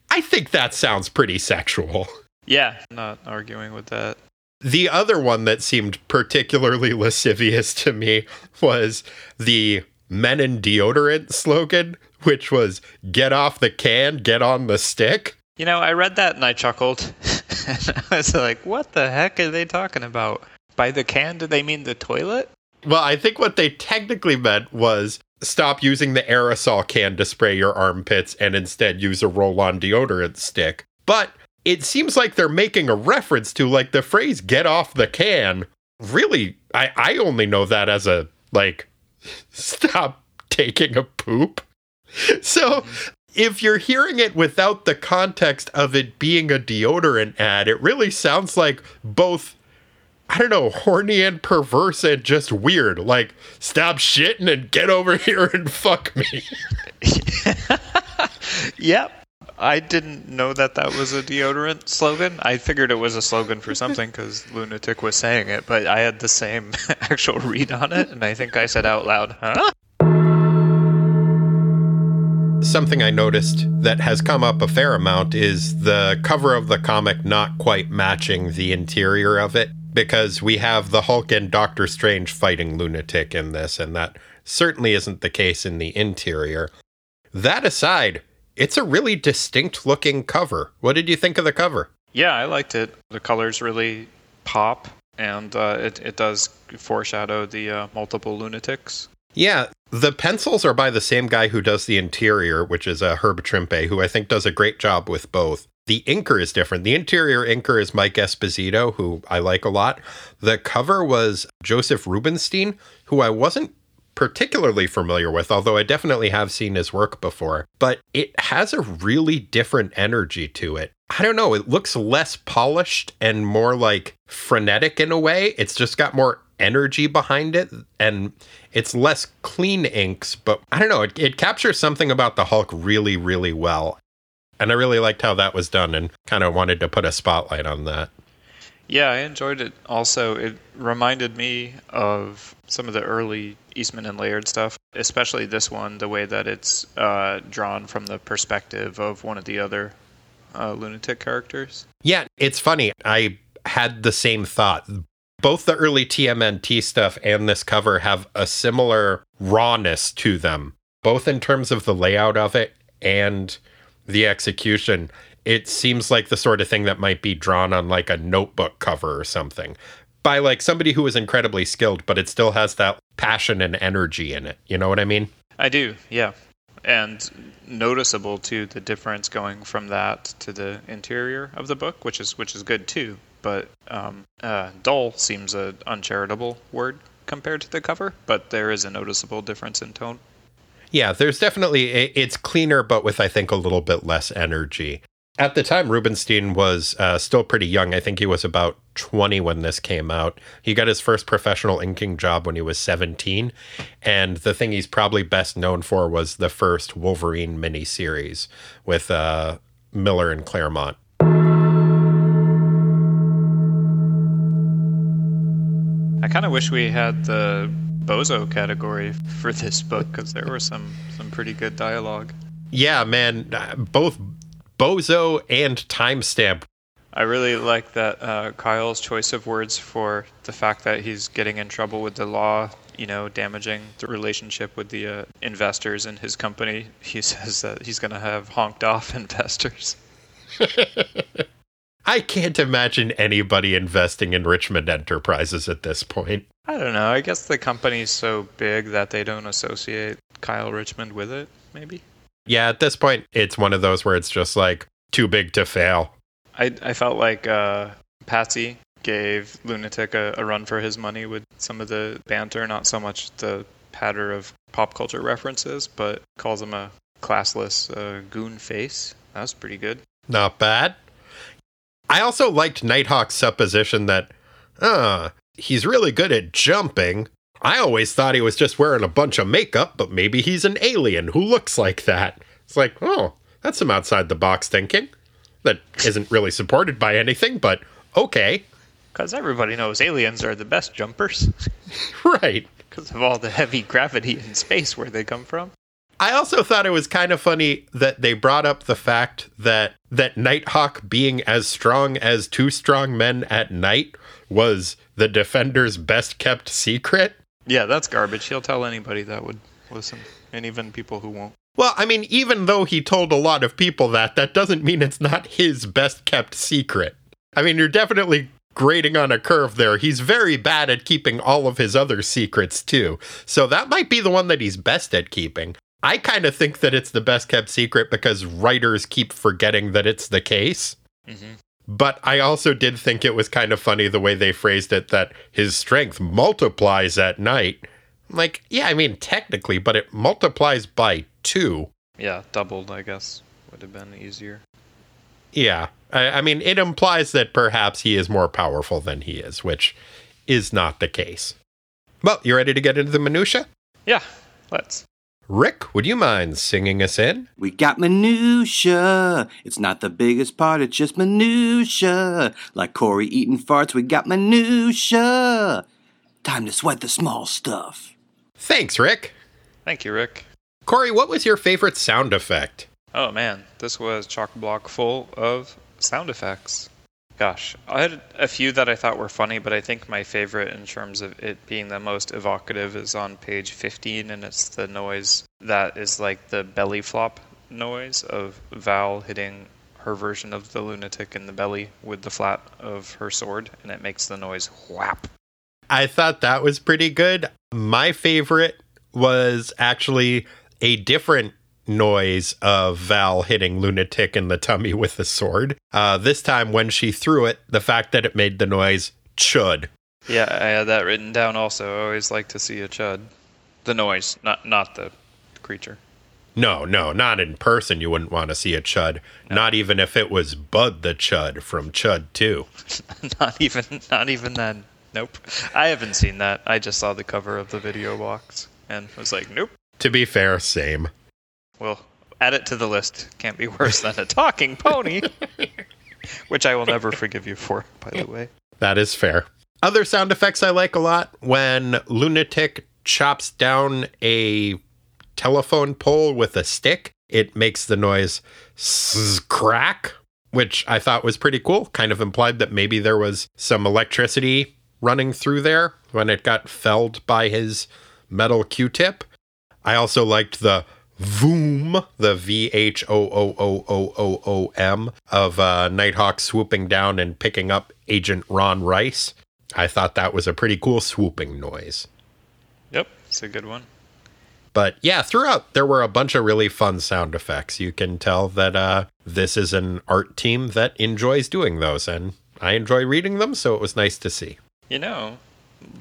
I think that sounds pretty sexual. Yeah, not arguing with that. The other one that seemed particularly lascivious to me was the Mennen deodorant slogan, which was get off the can, get on the stick. You know, I read that and I chuckled. and I was like, what the heck are they talking about? By the can, do they mean the toilet? Well, I think what they technically meant was stop using the aerosol can to spray your armpits and instead use a roll on deodorant stick. But it seems like they're making a reference to like the phrase get off the can. Really, I, I only know that as a like stop taking a poop. So if you're hearing it without the context of it being a deodorant ad, it really sounds like both, I don't know, horny and perverse and just weird. Like, stop shitting and get over here and fuck me. yep. I didn't know that that was a deodorant slogan. I figured it was a slogan for something because Lunatic was saying it, but I had the same actual read on it, and I think I said out loud, huh? something I noticed that has come up a fair amount is the cover of the comic not quite matching the interior of it because we have the Hulk and Doctor Strange fighting Lunatic in this, and that certainly isn't the case in the interior. That aside, it's a really distinct looking cover. What did you think of the cover? Yeah, I liked it. The colors really pop, and uh, it, it does foreshadow the uh, multiple lunatics. Yeah, the pencils are by the same guy who does the interior, which is uh, Herb Trimpe, who I think does a great job with both. The inker is different. The interior inker is Mike Esposito, who I like a lot. The cover was Josef Rubinstein, who I wasn't particularly familiar with, although I definitely have seen his work before. But it has a really different energy to it. I don't know, it looks less polished and more like frenetic in a way. It's just got more energy behind it and it's less clean inks, but I don't know, it, it captures something about the Hulk really, really well. And I really liked how that was done and kind of wanted to put a spotlight on that. Yeah, I enjoyed it. Also, it reminded me of some of the early Eastman and Laird stuff, especially this one, the way that it's uh, drawn from the perspective of one of the other uh, lunatic characters. Yeah, it's funny. I had the same thought both the early TMNT stuff and this cover have a similar rawness to them, both in terms of the layout of it and the execution. It seems like the sort of thing that might be drawn on like a notebook cover or something by like somebody who is incredibly skilled, but it still has that passion and energy in it. You know what I mean? I do, yeah. And noticeable too the difference going from that to the interior of the book, which is which is good too. But um, uh, dull seems a uncharitable word compared to the cover, but there is a noticeable difference in tone. Yeah, there's definitely it's cleaner, but with I think a little bit less energy. At the time, Rubinstein was uh, still pretty young. I think he was about 20 when this came out. He got his first professional inking job when he was 17. And the thing he's probably best known for was the first Wolverine miniseries with uh, Miller and Claremont. I kind of wish we had the bozo category for this book because there were some some pretty good dialogue. Yeah, man, uh, both bozo and timestamp. I really like that uh, Kyle's choice of words for the fact that he's getting in trouble with the law, you know, damaging the relationship with the uh, investors in his company. He says that he's going to have honked off investors. I can't imagine anybody investing in Richmond Enterprises at this point. I don't know. I guess the company's so big that they don't associate Kyle Richmond with it, maybe. Yeah, at this point, it's one of those where it's just like too big to fail. I, I felt like uh, Patsy gave Lunatic a, a run for his money with some of the banter, not so much the patter of pop culture references, but calls him a classless uh, goon face. That was pretty good. Not bad. I also liked Nighthawk's supposition that, uh, he's really good at jumping, I always thought he was just wearing a bunch of makeup, but maybe he's an alien who looks like that. It's like, oh, that's some outside the box thinking. That isn't really supported by anything, but okay. Because everybody knows aliens are the best jumpers. right. Because of all the heavy gravity in space where they come from. I also thought it was kind of funny that they brought up the fact that that Nighthawk being as strong as two strong men at night was the defender's best kept secret. Yeah, that's garbage. He'll tell anybody that would listen, and even people who won't. Well, I mean, even though he told a lot of people that, that doesn't mean it's not his best kept secret. I mean, you're definitely grading on a curve there. He's very bad at keeping all of his other secrets, too. So that might be the one that he's best at keeping. I kind of think that it's the best kept secret because writers keep forgetting that it's the case. Mm-hmm. But I also did think it was kind of funny the way they phrased it that his strength multiplies at night. like, yeah, I mean, technically, but it multiplies by two. Yeah, doubled, I guess, would have been easier. Yeah. I, I mean, it implies that perhaps he is more powerful than he is, which is not the case. Well, you ready to get into the minutia? Yeah, let's. Rick, would you mind singing us in? We got minutia. It's not the biggest part, it's just minutia. Like Corey eating farts, we got minutia. Time to sweat the small stuff. Thanks, Rick. Thank you, Rick. Corey, what was your favorite sound effect? Oh man, this was chock block full of sound effects. Gosh, I had a few that I thought were funny, but I think my favorite in terms of it being the most evocative is on page 15, and it's the noise that is like the belly flop noise of Val hitting her version of the lunatic in the belly with the flat of her sword, and it makes the noise whap. I thought that was pretty good. My favorite was actually a different noise of Val hitting Lunatic in the tummy with the sword. Uh, this time, when she threw it, the fact that it made the noise chud. Yeah, I had that written down also. I always like to see a chud. The noise, not not the creature. No, no, not in person. You wouldn't want to see a chud. No. Not even if it was Bud the Chud from Chud 2. not even, not even then. Nope. I haven't seen that. I just saw the cover of the video box and was like, nope. To be fair, same. Well, add it to the list. Can't be worse than a talking pony. Which I will never forgive you for, by the way. That is fair. Other sound effects I like a lot when Lunatic chops down a telephone pole with a stick, it makes the noise crack, which I thought was pretty cool. Kind of implied that maybe there was some electricity running through there when it got felled by his metal Q-tip. I also liked the voom, the V H O O O O O O M of uh, Nighthawk swooping down and picking up Agent Ron Rice. I thought that was a pretty cool swooping noise. Yep, it's a good one. But yeah, throughout there were a bunch of really fun sound effects. You can tell that uh, this is an art team that enjoys doing those, and I enjoy reading them, so it was nice to see. You know,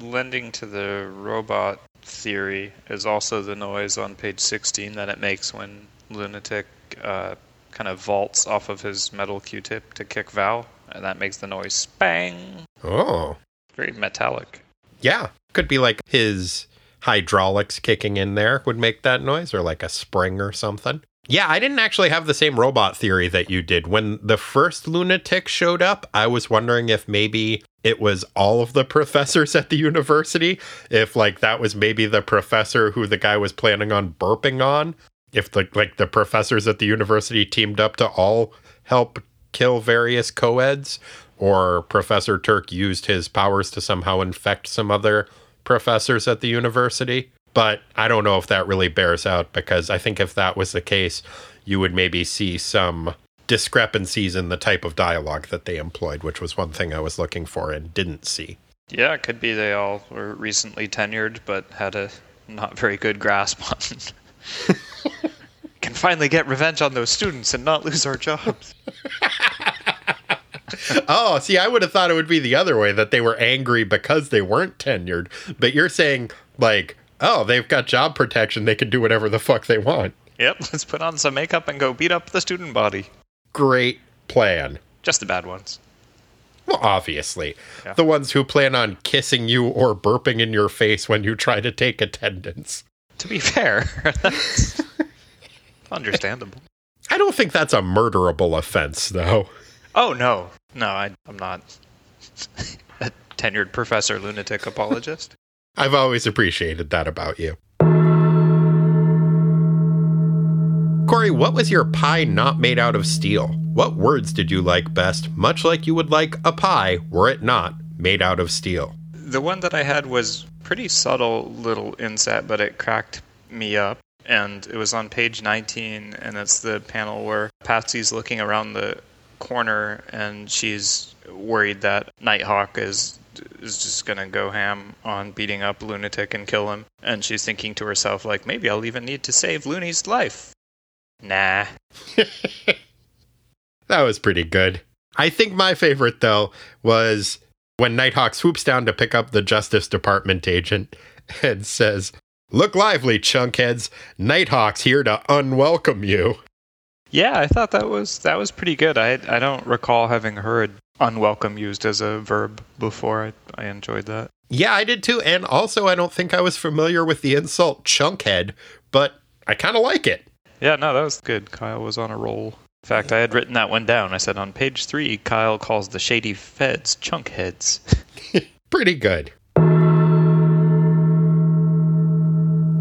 lending to the robot theory is also the noise on page 16 that it makes when Lunatic uh, kind of vaults off of his metal Q-tip to kick Val, and that makes the noise spang. Oh, Very metallic. yeah. Could be like his hydraulics kicking in there would make that noise, or like a spring or something. Yeah, I didn't actually have the same robot theory that you did. When the first lunatic showed up, I was wondering if maybe it was all of the professors at the university. If like that was maybe the professor who the guy was planning on burping on. If the like the professors at the university teamed up to all help kill various co-eds, or Professor Turk used his powers to somehow infect some other professors at the university. But I don't know if that really bears out because I think if that was the case, you would maybe see some discrepancies in the type of dialogue that they employed, which was one thing I was looking for and didn't see. Yeah, it could be they all were recently tenured but had a not very good grasp on. Can finally get revenge on those students and not lose our jobs. oh, see, I would have thought it would be the other way that they were angry because they weren't tenured. But you're saying, like, oh, they've got job protection. They can do whatever the fuck they want. Yep, let's put on some makeup and go beat up the student body. Great plan. Just the bad ones. Well, obviously. Yeah. The ones who plan on kissing you or burping in your face when you try to take attendance. To be fair, that's understandable. I don't think that's a murderable offense, though. Oh no, no, I, I'm not a tenured professor lunatic apologist. I've always appreciated that about you. Corey, what was your pie not made out of steel? What words did you like best, much like you would like a pie were it not made out of steel? The one that I had was pretty subtle little inset, but it cracked me up. And it was on page 19, and it's the panel where Patsy's looking around the corner and she's worried that Nighthawk is is just gonna go ham on beating up Lunatic and kill him. And she's thinking to herself, like, maybe I'll even need to save Looney's life. Nah. That was pretty good. I think my favorite, though, was when Nighthawk swoops down to pick up the Justice Department agent and says, Look lively, chunkheads. Nighthawk's here to unwelcome you. Yeah, I thought that was that was pretty good. I I don't recall having heard unwelcome used as a verb before. I I enjoyed that. Yeah, I did too. And also, I don't think I was familiar with the insult chunkhead, but I kind of like it. Yeah, no, that was good. Kyle was on a roll. In fact, I had written that one down. I said on page three, Kyle calls the shady feds chunkheads. Pretty good.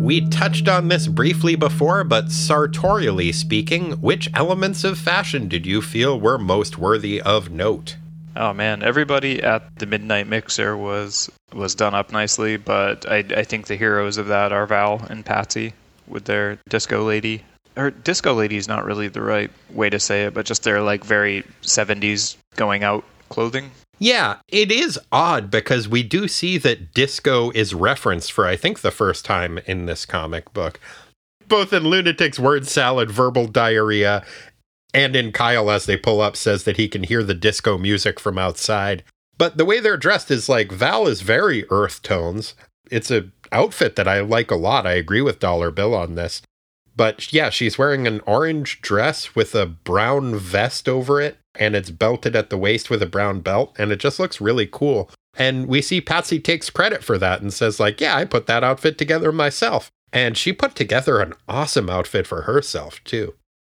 We touched on this briefly before, but sartorially speaking, which elements of fashion did you feel were most worthy of note? Oh man, everybody at the Midnight Mixer was was done up nicely, but I I think the heroes of that are Val and Patsy with their disco lady. Or disco lady is not really the right way to say it, but just their like very 70s going out clothing. Yeah, it is odd because we do see that disco is referenced for, I think, the first time in this comic book. Both in Lunatic's word salad, verbal diarrhea, and in Kyle, as they pull up, says that he can hear the disco music from outside. But the way they're dressed is like Val is very earth tones. It's a outfit that I like a lot. I agree with Dollar Bill on this. But yeah, she's wearing an orange dress with a brown vest over it, and it's belted at the waist with a brown belt, and it just looks really cool. And we see Patsy takes credit for that and says, like, yeah, I put that outfit together myself. And she put together an awesome outfit for herself, too.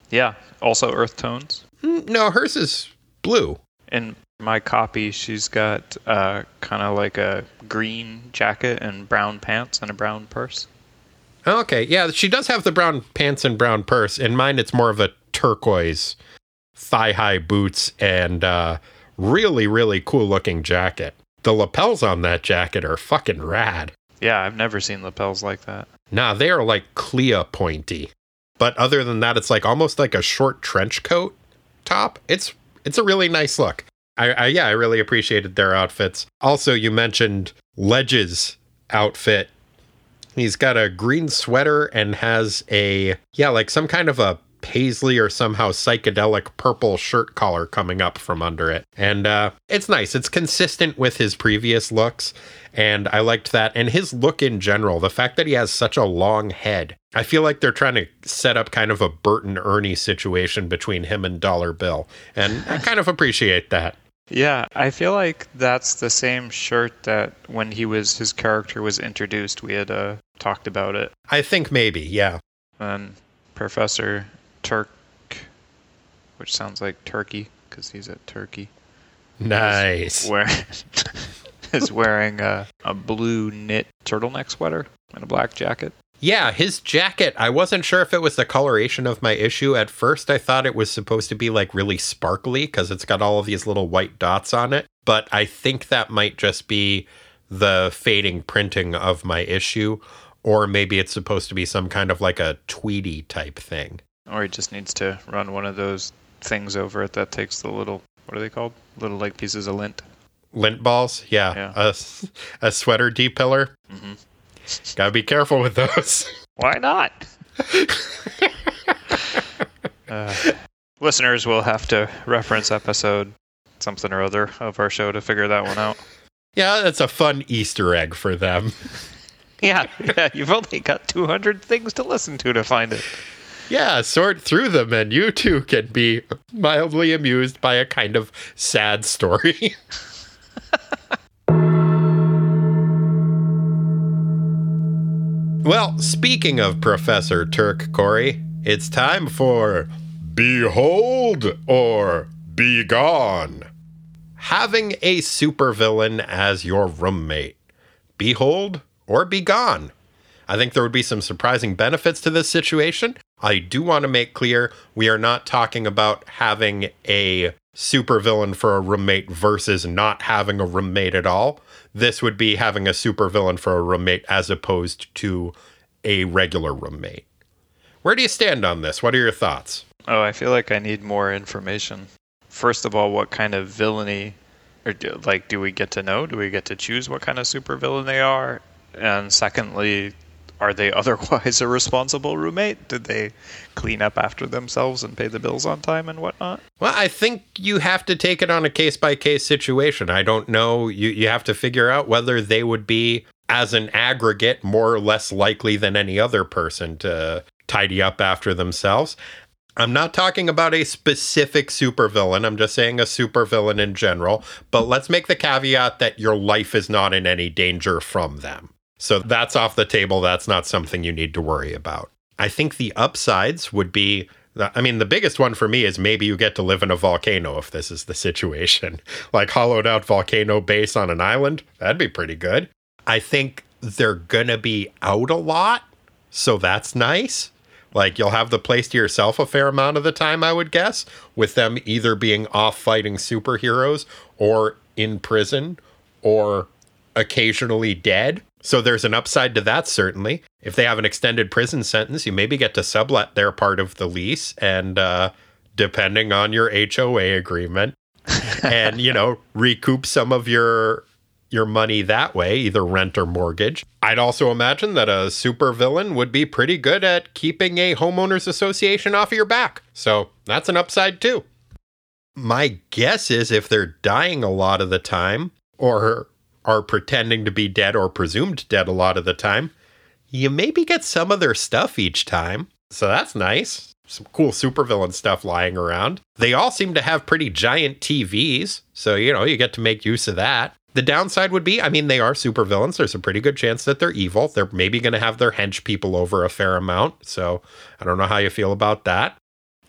Yeah, also earth tones. Mm, No, hers is blue. In my copy, she's got uh, kind of like a green jacket and brown pants and a brown purse. Okay, yeah, she does have the brown pants and brown purse. In mine, it's more of a turquoise thigh high boots and uh, really, really cool looking jacket. The The lapels on that jacket are fucking rad. Yeah, I've never seen lapels like that. Nah, they are like Clea pointy. But other than that, it's like almost like a short trench coat top. It's it's a really nice look. I, I yeah, I really appreciated their outfits. Also, you mentioned Ledge's outfit. He's got a green sweater and has a yeah, like some kind of a paisley or somehow psychedelic purple shirt collar coming up from under it. And uh, it's nice. It's consistent with his previous looks. And I liked that. And his look in general, the fact that he has such a long head. I feel like they're trying to set up kind of a Bert and Ernie situation between him and Dollar Bill. And I kind of appreciate that. Yeah, I feel like that's the same shirt that when he was his character was introduced, we had uh, talked about it. I think maybe, yeah. And Professor Turk, which sounds like turkey because he's at Turkey, Nice. Is wearing a, a blue knit turtleneck sweater and a black jacket. Yeah, his jacket, I wasn't sure if it was the coloration of my issue. At first, I thought it was supposed to be like really sparkly because it's got all of these little white dots on it. But I think that might just be the fading printing of my issue. Or maybe it's supposed to be some kind of like a tweedy type thing. Or he just needs to run one of those things over it that takes the little, what are they called? Little like pieces of lint. Lint balls? Yeah. Yeah. A, a sweater depiller? Mhm. Gotta be careful with those. Why not? uh, listeners will have to reference episode something or other of our show to figure that one out. yeah, that's a fun Easter egg for them. Yeah, yeah, you've only got 200 things to listen to to find it. Yeah, sort through them, and you too can be mildly amused by a kind of sad story. well, speaking of Professor Turk Corey, it's time for Behold or Be Gone. Having a supervillain as your roommate. Behold or be gone. I think there would be some surprising benefits to this situation. I do want to make clear we are not talking about having a supervillain for a roommate versus not having a roommate at all. This would be having a supervillain for a roommate as opposed to a regular roommate. Where do you stand on this? What are your thoughts? Oh, I feel like I need more information. First of all, what kind of villainy, or do, like, do we get to know? Do we get to choose what kind of supervillain they are? And secondly, are they otherwise a responsible roommate? Did they clean up after themselves and pay the bills on time and whatnot? Well, I think you have to take it on a case by case situation. I don't know. You you have to figure out whether they would be as an aggregate more or less likely than any other person to tidy up after themselves. I'm not talking about a specific supervillain. I'm just saying a supervillain in general. But let's make the caveat that your life is not in any danger from them. So that's off the table. That's not something you need to worry about. I think the upsides would be I mean, the biggest one for me is maybe you get to live in a volcano if this is the situation. Like hollowed out volcano base on an island. That'd be pretty good. I think they're to be out a lot. So that's nice. Like you'll have the place to yourself a fair amount of the time, I would guess, with them either being off fighting superheroes or in prison or occasionally dead. So there's an upside to that, certainly. If they have an extended prison sentence, you maybe get to sublet their part of the lease, and uh, depending on your HOA agreement, and you know recoup some of your your money that way, either rent or mortgage. I'd also imagine that a supervillain would be pretty good at keeping a homeowners association off of your back. So that's an upside too. My guess is if they're dying a lot of the time, or are pretending to be dead or presumed dead a lot of the time, you maybe get some of their stuff each time. So that's nice. Some cool supervillain stuff lying around. They all seem to have pretty giant TVs, so you know, you get to make use of that. The downside would be, I mean, they are supervillains. There's a pretty good chance that they're evil. They're maybe going to have their hench people over a fair amount. So I don't know how you feel about that.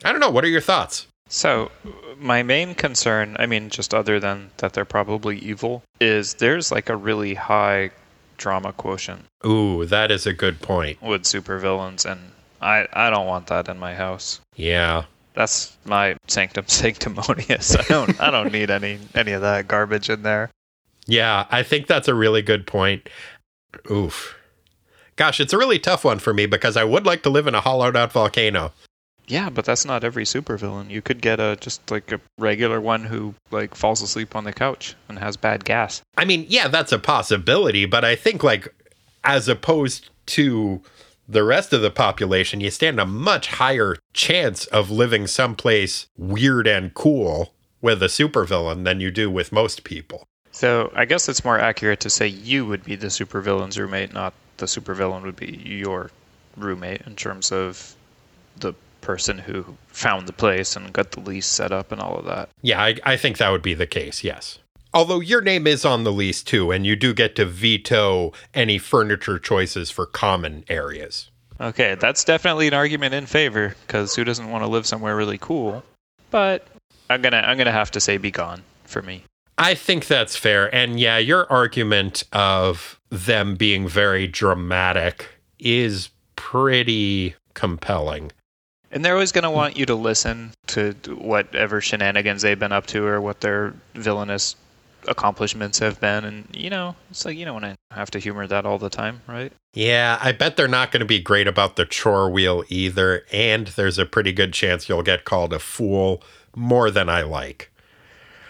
I don't know. What are your thoughts? So, my main concern, I mean, just other than that they're probably evil, is there's like a really high drama quotient Ooh, that is a good point. with supervillains, and I, I don't want that in my house. Yeah. That's my sanctum sanctimonious. I don't I don't need any any of that garbage in there. Yeah, I think that's a really good point. Oof. Gosh, it's a really tough one for me because I would like to live in a hollowed out volcano. Yeah, but that's not every supervillain. You could get a just like a regular one who like falls asleep on the couch and has bad gas. I mean, yeah, that's a possibility, but I think like as opposed to the rest of the population, you stand a much higher chance of living someplace weird and cool with a supervillain than you do with most people. So I guess it's more accurate to say you would be the supervillain's roommate, not the supervillain would be your roommate in terms of the person who found the place and got the lease set up and all of that. Yeah, I, I think that would be the case, yes. Although your name is on the lease too, and you do get to veto any furniture choices for common areas. Okay, that's definitely an argument in favor because who doesn't want to live somewhere really cool? But I'm gonna I'm gonna have to say be gone for me. I think that's fair. And yeah, your argument of them being very dramatic is pretty compelling. And they're always going to want you to listen to whatever shenanigans they've been up to or what their villainous accomplishments have been. And, you know, it's like you don't want to have to humor that all the time, right? Yeah, I bet they're not going to be great about the chore wheel either. And there's a pretty good chance you'll get called a fool more than I like.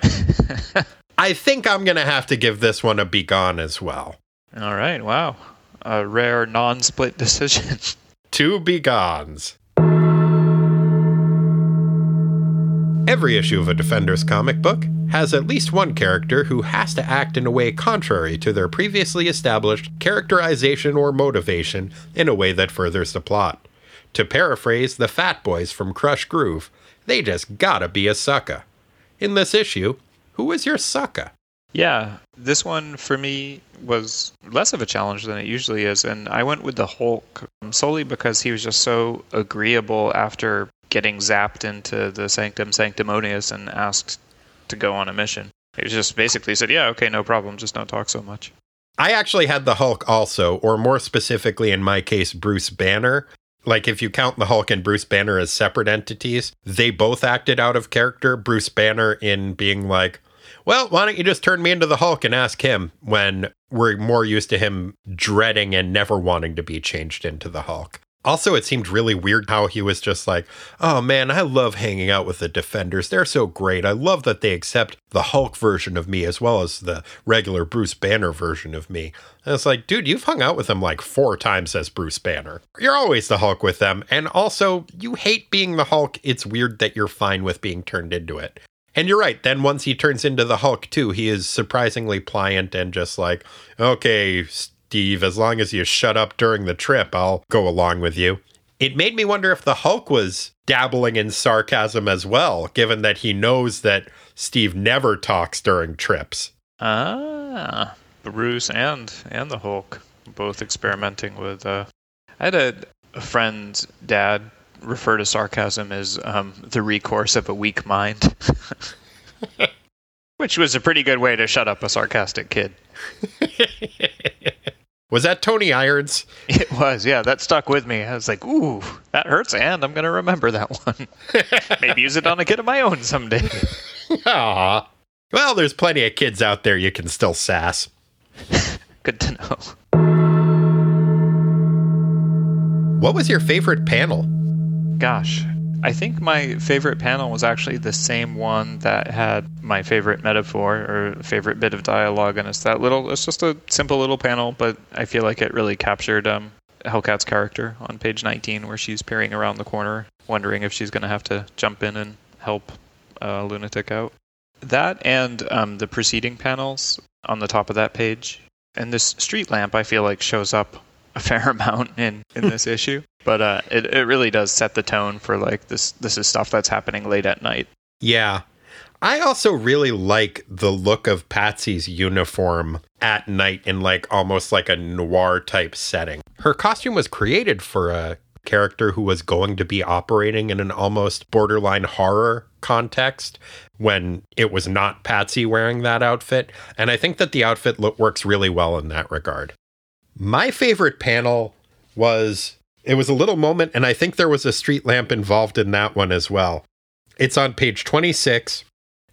I think I'm going to have to give this one a be gone as well. All right. Wow. A rare non split decision. Two begones. Every issue of a Defenders comic book has at least one character who has to act in a way contrary to their previously established characterization or motivation in a way that furthers the plot. To paraphrase the Fat Boys from Krush Groove, they just gotta be a sucker. In this issue, who is your sucker? Yeah, this one for me was less of a challenge than it usually is, and I went with the Hulk solely because he was just so agreeable after getting zapped into the Sanctum Sanctimonious and asked to go on a mission. He just basically said, "Yeah, okay, no problem, just don't talk so much." I actually had the Hulk also, or more specifically in my case, Bruce Banner. Like, if you count the Hulk and Bruce Banner as separate entities, they both acted out of character. Bruce Banner in being like, well, why don't you just turn me into the Hulk and ask him when we're more used to him dreading and never wanting to be changed into the Hulk? Also, it seemed really weird how he was just like, oh man, I love hanging out with the Defenders. They're so great. I love that they accept the Hulk version of me as well as the regular Bruce Banner version of me. And it's like, dude, you've hung out with them like four times as Bruce Banner. You're always the Hulk with them. And also, you hate being the Hulk. It's weird that you're fine with being turned into it. And you're right. Then once he turns into the Hulk, too, he is surprisingly pliant and just like, okay, Steve, as long as you shut up during the trip, I'll go along with you. It made me wonder if the Hulk was dabbling in sarcasm as well, given that he knows that Steve never talks during trips. Ah, Bruce and and the Hulk both experimenting with. Uh, I had a, a friend's dad refer to sarcasm as um, the recourse of a weak mind, which was a pretty good way to shut up a sarcastic kid. was that Tony Irons? It was, yeah. That stuck with me. I was like, ooh, that hurts, and I'm going to remember that one. Maybe use it on a kid of my own someday. Aw. Well, there's plenty of kids out there you can still sass. Good to know. What was your favorite panel? Gosh, I think my favorite panel was actually the same one that had my favorite metaphor or favorite bit of dialogue, and it's that little. It's just a simple little panel, but I feel like it really captured um, Hellcat's character on page 19, where she's peering around the corner, wondering if she's going to have to jump in and help uh, Lunatik out. That and um, the preceding panels on the top of that page, and this street lamp, I feel like shows up a fair amount in in this issue but uh, it it really does set the tone for like this this is stuff that's happening late at night. Yeah. I also really like the look of Patsy's uniform at night in like almost like a noir type setting. Her costume was created for a character who was going to be operating in an almost borderline horror context when it was not Patsy wearing that outfit. And I think that the outfit look works really well in that regard. My favorite panel was it was a little moment, and I think there was a street lamp involved in that one as well. It's on page 26,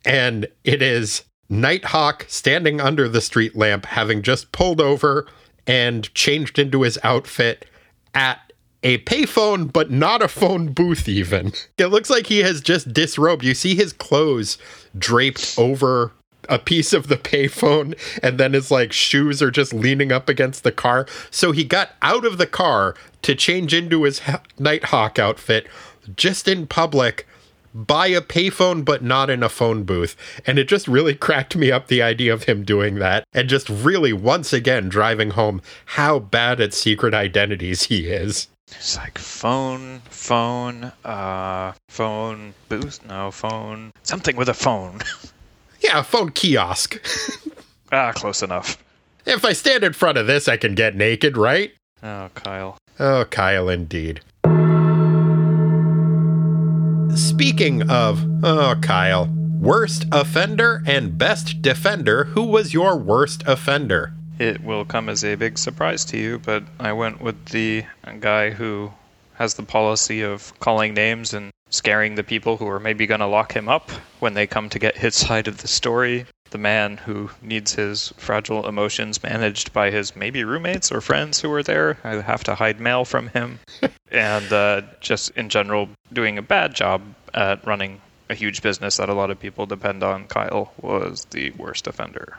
and it is Nighthawk standing under the street lamp, having just pulled over and changed into his outfit at a payphone, but not a phone booth, even. It looks like he has just disrobed. You see his clothes draped over a piece of the payphone, and then his like shoes are just leaning up against the car. So he got out of the car to change into his ha- Nighthawk outfit just in public by a payphone, but not in a phone booth. And it just really cracked me up the idea of him doing that and just really once again driving home how bad at secret identities he is. It's like phone, phone, uh, phone booth. No phone. Something with a phone. Yeah, a phone kiosk. ah, close enough. if I stand in front of this, I can get naked, right? Oh, Kyle. Oh, Kyle, indeed. Speaking of, oh, Kyle, worst offender and best defender, who was your worst offender? It will come as a big surprise to you, but I went with the guy who has the policy of calling names and scaring the people who are maybe going to lock him up when they come to get his side of the story. The man who needs his fragile emotions managed by his maybe roommates or friends who are there. I have to hide mail from him. and uh, just in general, doing a bad job at running a huge business that a lot of people depend on. Kyle was the worst offender.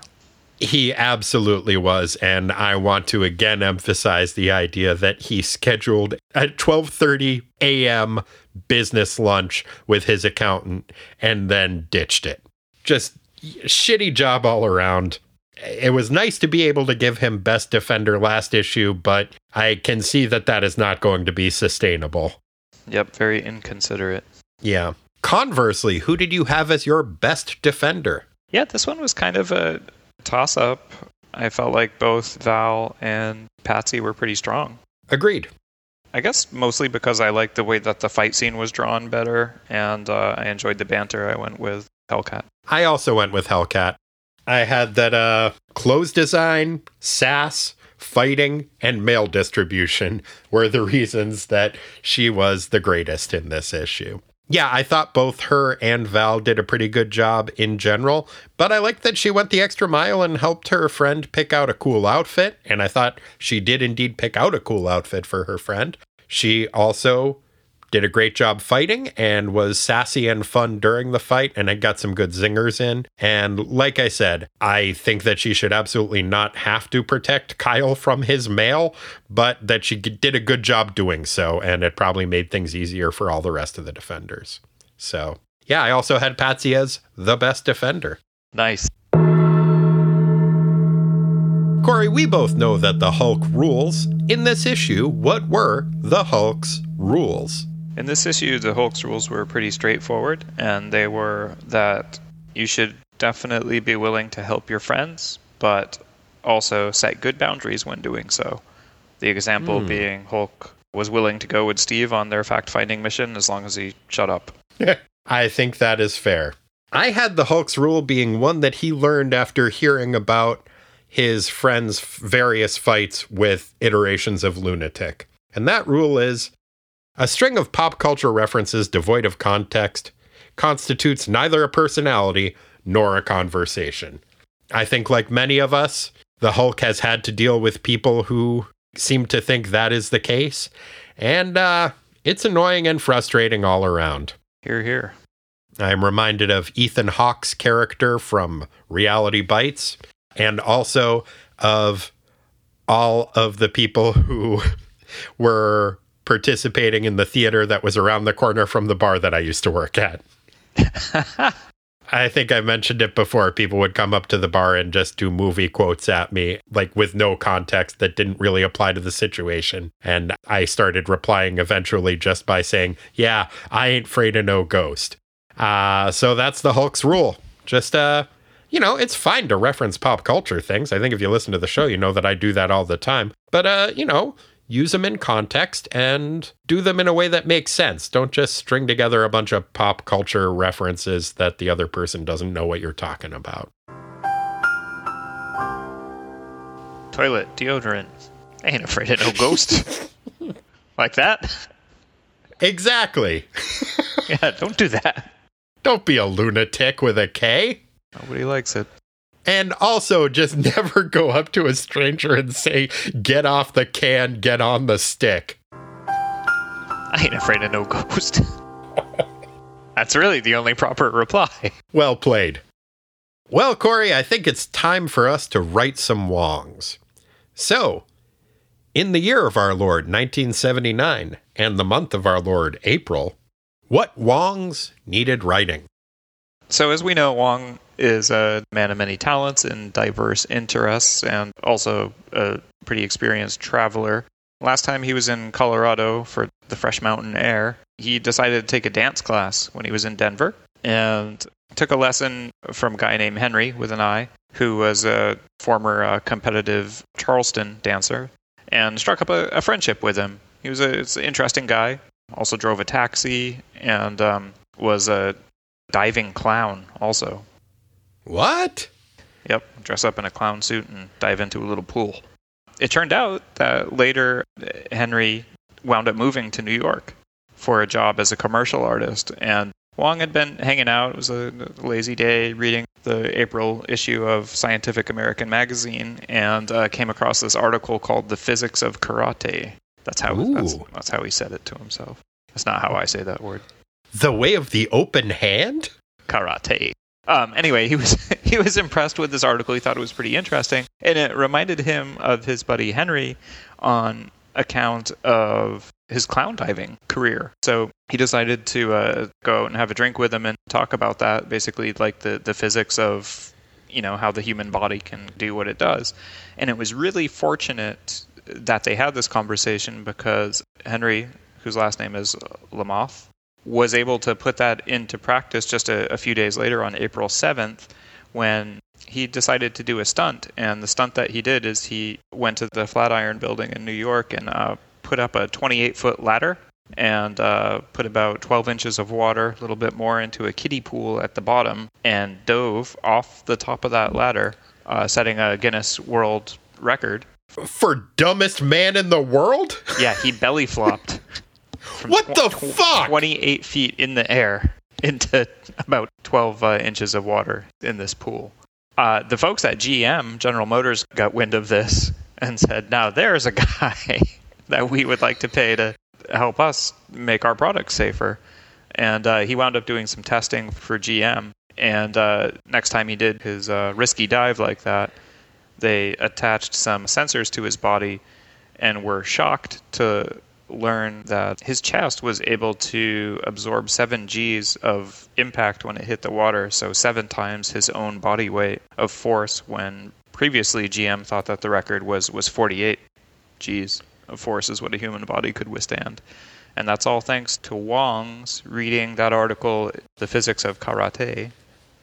He absolutely was, and I want to again emphasize the idea that he scheduled at 12:30 a.m. business lunch with his accountant and then ditched it. Just shitty job all around. It was nice to be able to give him best defender last issue, but I can see that that is not going to be sustainable. Yep, very inconsiderate. Yeah. Conversely, who did you have as your best defender? Yeah, this one was kind of a toss up. I felt like both Val and Patsy were pretty strong. Agreed. I guess mostly because I liked the way that the fight scene was drawn better, and uh, I enjoyed the banter. I went with Hellcat. I also went with Hellcat. I had that uh clothes design, sass, fighting, and mail distribution were the reasons that she was the greatest in this issue. Yeah, I thought both her and Val did a pretty good job in general, but I liked that she went the extra mile and helped her friend pick out a cool outfit, and I thought she did indeed pick out a cool outfit for her friend. She also did a great job fighting and was sassy and fun during the fight and it got some good zingers in and like i said i think that she should absolutely not have to protect kyle from his mail but that she did a good job doing so and it probably made things easier for all the rest of the defenders so yeah i also had patsy as the best defender Nice. Corey, we both know that the Hulk rules. In this issue, what were the Hulk's rules? In this issue, the Hulk's rules were pretty straightforward, and they were that you should definitely be willing to help your friends, but also set good boundaries when doing so. The example hmm. being Hulk was willing to go with Steve on their fact finding mission as long as he shut up. I think that is fair. I had the Hulk's rule being one that he learned after hearing about his friends' various fights with iterations of Lunatik. And that rule is a string of pop culture references devoid of context constitutes neither a personality nor a conversation. I think, like many of us, the Hulk has had to deal with people who seem to think that is the case. And uh, it's annoying and frustrating all around. Here, here. I'm reminded of Ethan Hawke's character from Reality Bites, and also of all of the people who were participating in the theater that was around the corner from the bar that I used to work at. I think I mentioned it before. People would come up to the bar and just do movie quotes at me, like with no context that didn't really apply to the situation. And I started replying eventually just by saying, Yeah, I ain't afraid of no ghost. Uh, so that's the Hulk's rule. Just, uh, you know, it's fine to reference pop culture things. I think if you listen to the show, you know that I do that all the time. But, uh, you know, use them in context and do them in a way that makes sense. Don't just string together a bunch of pop culture references that the other person doesn't know what you're talking about. Toilet, deodorant. I ain't afraid of no ghost. like that? Exactly. Yeah, don't do that. Don't be a lunatic with a K. Nobody likes it. And also, just never go up to a stranger and say, get off the can, get on the stick. I ain't afraid of no ghost. That's really the only proper reply. Well played. Well, Corey, I think it's time for us to right some wongs. So, in the year of our Lord 1979 and the month of our Lord April, what wongs needed righting? So, as we know, Wong is a man of many talents and diverse interests, and also a pretty experienced traveler. Last time he was in Colorado for the Fresh Mountain Air, he decided to take a dance class when he was in Denver and took a lesson from a guy named Henry with an I, who was a former uh, competitive Charleston dancer, and struck up a, a friendship with him. He was a, an interesting guy. Also drove a taxi and um, was a diving clown. Also, What? Yep, dress up in a clown suit and dive into a little pool. It turned out that later Henry wound up moving to New York for a job as a commercial artist, and Wong had been hanging out. It was a lazy day reading the April issue of Scientific American magazine, and uh, came across this article called "The Physics of Karate." That's how that's, that's how he said it to himself. That's not how I say that word. The way of the open hand? karate. Um, anyway, he was he was impressed with this article. He thought it was pretty interesting, and it reminded him of his buddy Henry on account of his clown diving career. So he decided to uh, go out and have a drink with him and talk about that, basically like the the physics of you know how the human body can do what it does. And it was really fortunate that they had this conversation because Henry, whose last name is LaMothe, was able to put that into practice just a, a few days later on April 7th when he decided to do a stunt. And the stunt that he did is he went to the Flatiron building in New York and uh, put up a 28 foot ladder and uh, put about 12 inches of water, a little bit more, into a kiddie pool at the bottom and dove off the top of that ladder, uh, setting a Guinness World Record. For dumbest man in the world? Yeah, he belly flopped. What tw- the tw- fuck? 28 feet in the air into about 12 uh, inches of water in this pool. Uh, the folks at GM, General Motors, got wind of this and said, now there's a guy that we would like to pay to help us make our products safer. And uh, he wound up doing some testing for GM. And uh, next time he did his uh, risky dive like that, they attached some sensors to his body and were shocked to learn that his chest was able to absorb 7 Gs of impact when it hit the water, so 7 times his own body weight of force when previously GM thought that the record was was 48 Gs of force is what a human body could withstand. And that's all thanks to Wong's reading that article The Physics of Karate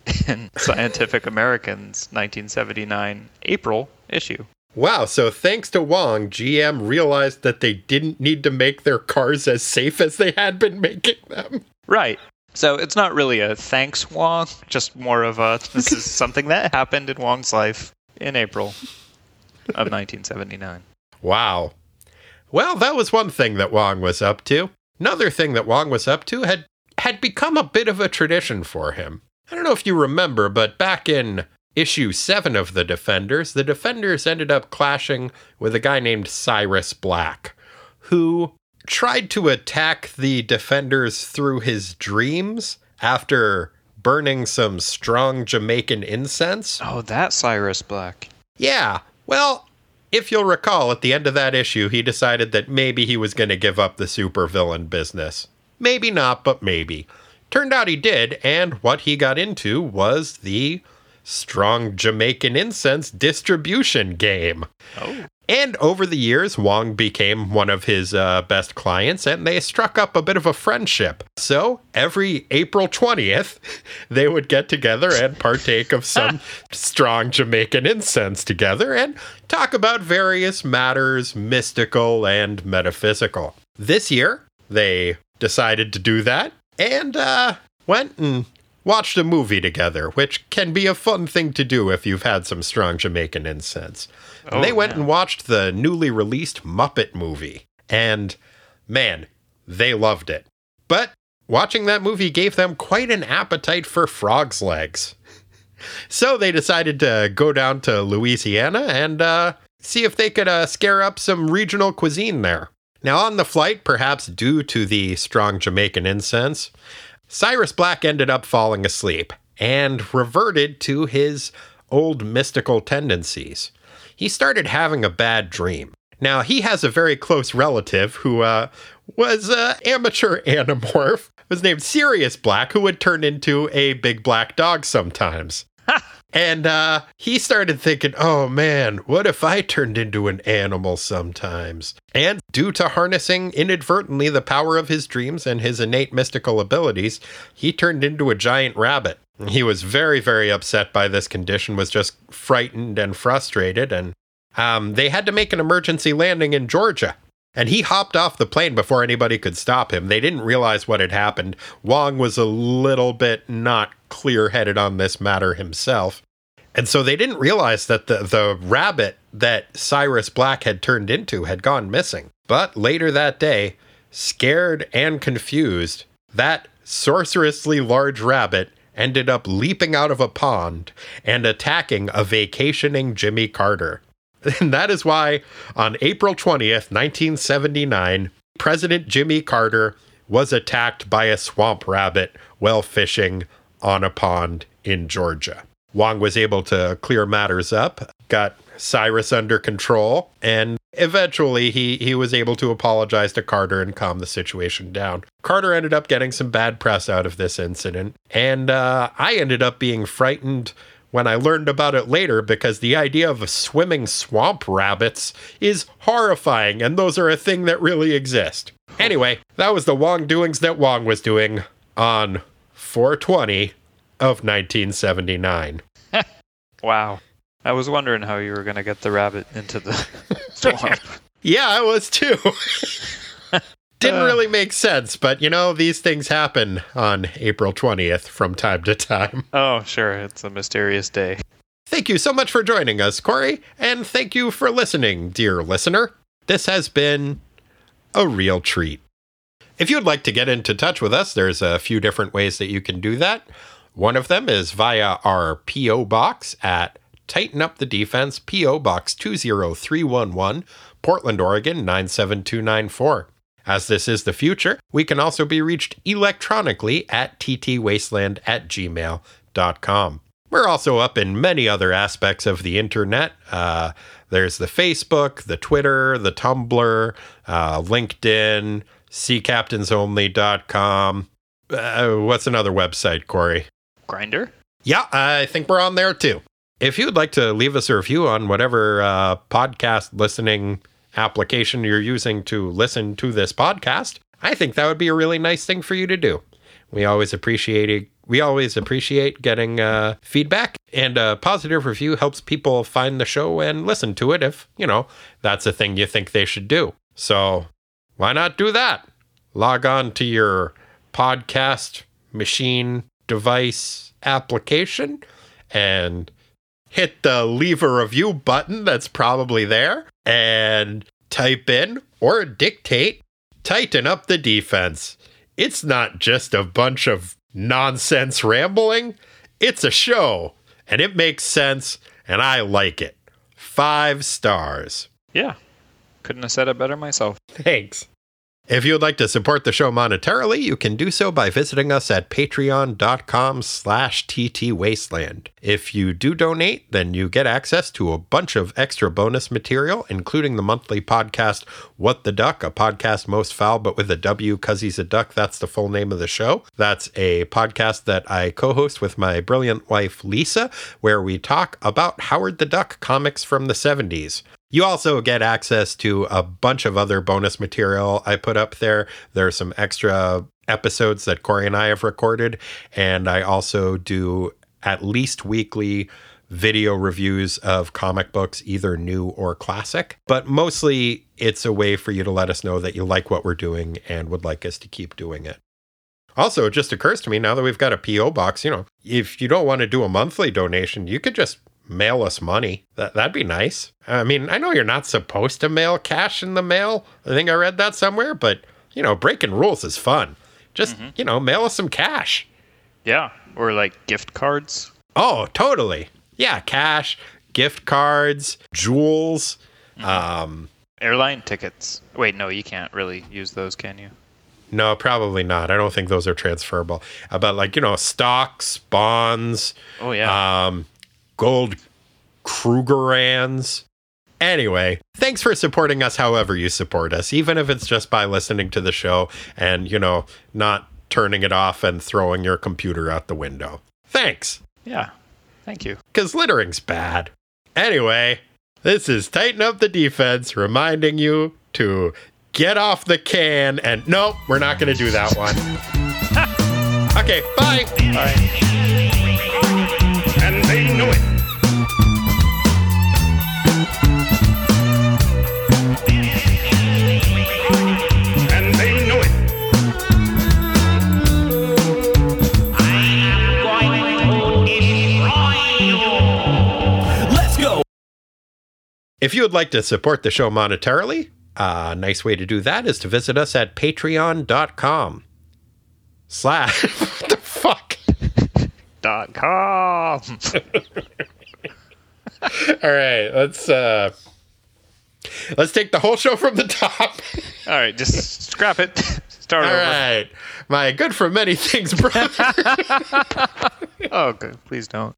in Scientific American's 1979 April issue. Wow, so thanks to Wong, GM realized that they didn't need to make their cars as safe as they had been making them. Right. So it's not really a thanks Wong, just more of a this is something that happened in Wong's life in April of 1979. Wow. Well, that was one thing that Wong was up to. Another thing that Wong was up to had had become a bit of a tradition for him. I don't know if you remember, but back in issue 7 of The Defenders, the Defenders ended up clashing with a guy named Cyrus Black, who tried to attack the Defenders through his dreams after burning some strong Jamaican incense. Oh, that Cyrus Black. Yeah. Well, if you'll recall, at the end of that issue, he decided that maybe he was going to give up the supervillain business. Maybe not, but maybe. Turned out he did, and what he got into was the strong Jamaican incense distribution game. Oh. And over the years, Wong became one of his uh, best clients, and they struck up a bit of a friendship. So every April 20th, they would get together and partake of some strong Jamaican incense together and talk about various matters, mystical and metaphysical. This year, they decided to do that and uh, went and watched a movie together, which can be a fun thing to do if you've had some strong Jamaican incense. And Oh, they went man. and watched the newly released Muppet movie. And man, they loved it. But watching that movie gave them quite an appetite for frog's legs. So they decided to go down to Louisiana and uh, see if they could uh, scare up some regional cuisine there. Now, on the flight, perhaps due to the strong Jamaican incense, Cyrus Black ended up falling asleep and reverted to his old mystical tendencies. He started having a bad dream. Now, he has a very close relative who uh, was an amateur animorph. was named Sirius Black, who would turn into a big black dog sometimes. And uh, he started thinking, oh man, what if I turned into an animal sometimes? And due to harnessing inadvertently the power of his dreams and his innate mystical abilities, he turned into a giant rabbit. He was very, very upset by this condition, was just frightened and frustrated, and um, they had to make an emergency landing in Georgia. And he hopped off the plane before anybody could stop him. They didn't realize what had happened. Wong was a little bit not clear headed on this matter himself. And so they didn't realize that the, the rabbit that Cyrus Black had turned into had gone missing. But later that day, scared and confused, that sorcerously large rabbit ended up leaping out of a pond and attacking a vacationing Jimmy Carter. And that is why on April 20th, 1979, President Jimmy Carter was attacked by a swamp rabbit while fishing on a pond in Georgia. Wong was able to clear matters up, got Cyrus under control, and eventually he, he was able to apologize to Carter and calm the situation down. Carter ended up getting some bad press out of this incident, and uh, I ended up being frightened when I learned about it later because the idea of swimming swamp rabbits is horrifying, and those are a thing that really exist. Anyway, that was the Wong doings that Wong was doing on 420 of 1979. Wow. I was wondering how you were going to get the rabbit into the swamp. Yeah, I was too. Didn't Uh. really make sense, but you know, these things happen on April 20th from time to time. oh, sure. It's a mysterious day. Thank you so much for joining us, Corey, and thank you for listening, dear listener. This has been a real treat. If you'd like to get into touch with us, there's a few different ways that you can do that. One of them is via our P.O. Box at Tighten Up the Defense, P.O. Box 20311, Portland, Oregon 97294. As this is the future, we can also be reached electronically at ttwasteland at gmail.com. We're also up in many other aspects of the internet. Uh, there's the Facebook, the Twitter, the Tumblr, uh, LinkedIn, seacaptainsonly.com. Uh, what's another website, Corey? Grindr? Yeah, I think we're on there too. If you'd like to leave us a review on whatever uh, podcast listening application you're using to listen to this podcast, I think that would be a really nice thing for you to do. We always appreciate it. We always appreciate getting uh, feedback, and a positive review helps people find the show and listen to it if, you know, that's a thing you think they should do. So why not do that? Log on to your podcast machine device application and hit the leave a review button that's probably there and type in or dictate tighten up the defense. It's not just a bunch of nonsense rambling, it's a show and it makes sense and I like it. Five stars. Yeah. Couldn't have said it better myself. Thanks. If you would like to support the show monetarily, you can do so by visiting us at patreon.com slash ttwasteland. If you do donate, then you get access to a bunch of extra bonus material, including the monthly podcast What the Duck, a podcast most foul but with a W because he's a duck. That's the full name of the show. That's a podcast that I co-host with my brilliant wife, Lisa, where we talk about Howard the Duck comics from the 70s. You also get access to a bunch of other bonus material I put up there. There are some extra episodes that Corey and I have recorded, and I also do at least weekly video reviews of comic books, either new or classic. But mostly it's a way for you to let us know that you like what we're doing and would like us to keep doing it. Also, it just occurs to me now that we've got a P.O. box, you know, if you don't want to do a monthly donation, you could just mail us money. That that'd be nice. I mean, I know you're not supposed to mail cash in the mail. I think I read that somewhere, but you know, breaking rules is fun. Just, you know, mail us some cash. Yeah. Or like gift cards. Oh, totally. Yeah, cash, gift cards, jewels. Um, Airline tickets. Wait, no, you can't really use those, can you? no, probably not. I don't think those are transferable. Uh, but like you know, stocks, bonds, Oh yeah. um, gold Krugerrands. Anyway, thanks for supporting us however you support us, even if it's just by listening to the show and, you know, not turning it off and throwing your computer out the window. Thanks, yeah. Thank you. because littering's bad. Anyway, this is Tighten Up the Defense reminding you to get off the can and nope, we're not going to do that one. okay, bye. Bye. If you would like to support the show monetarily, a nice way to do that is to visit us at patreon.com slash what the fuck Dot com. all right let's uh let's take the whole show from the top All right, just scrap it. Start all over. right my good for many things brother Oh, good. Please don't.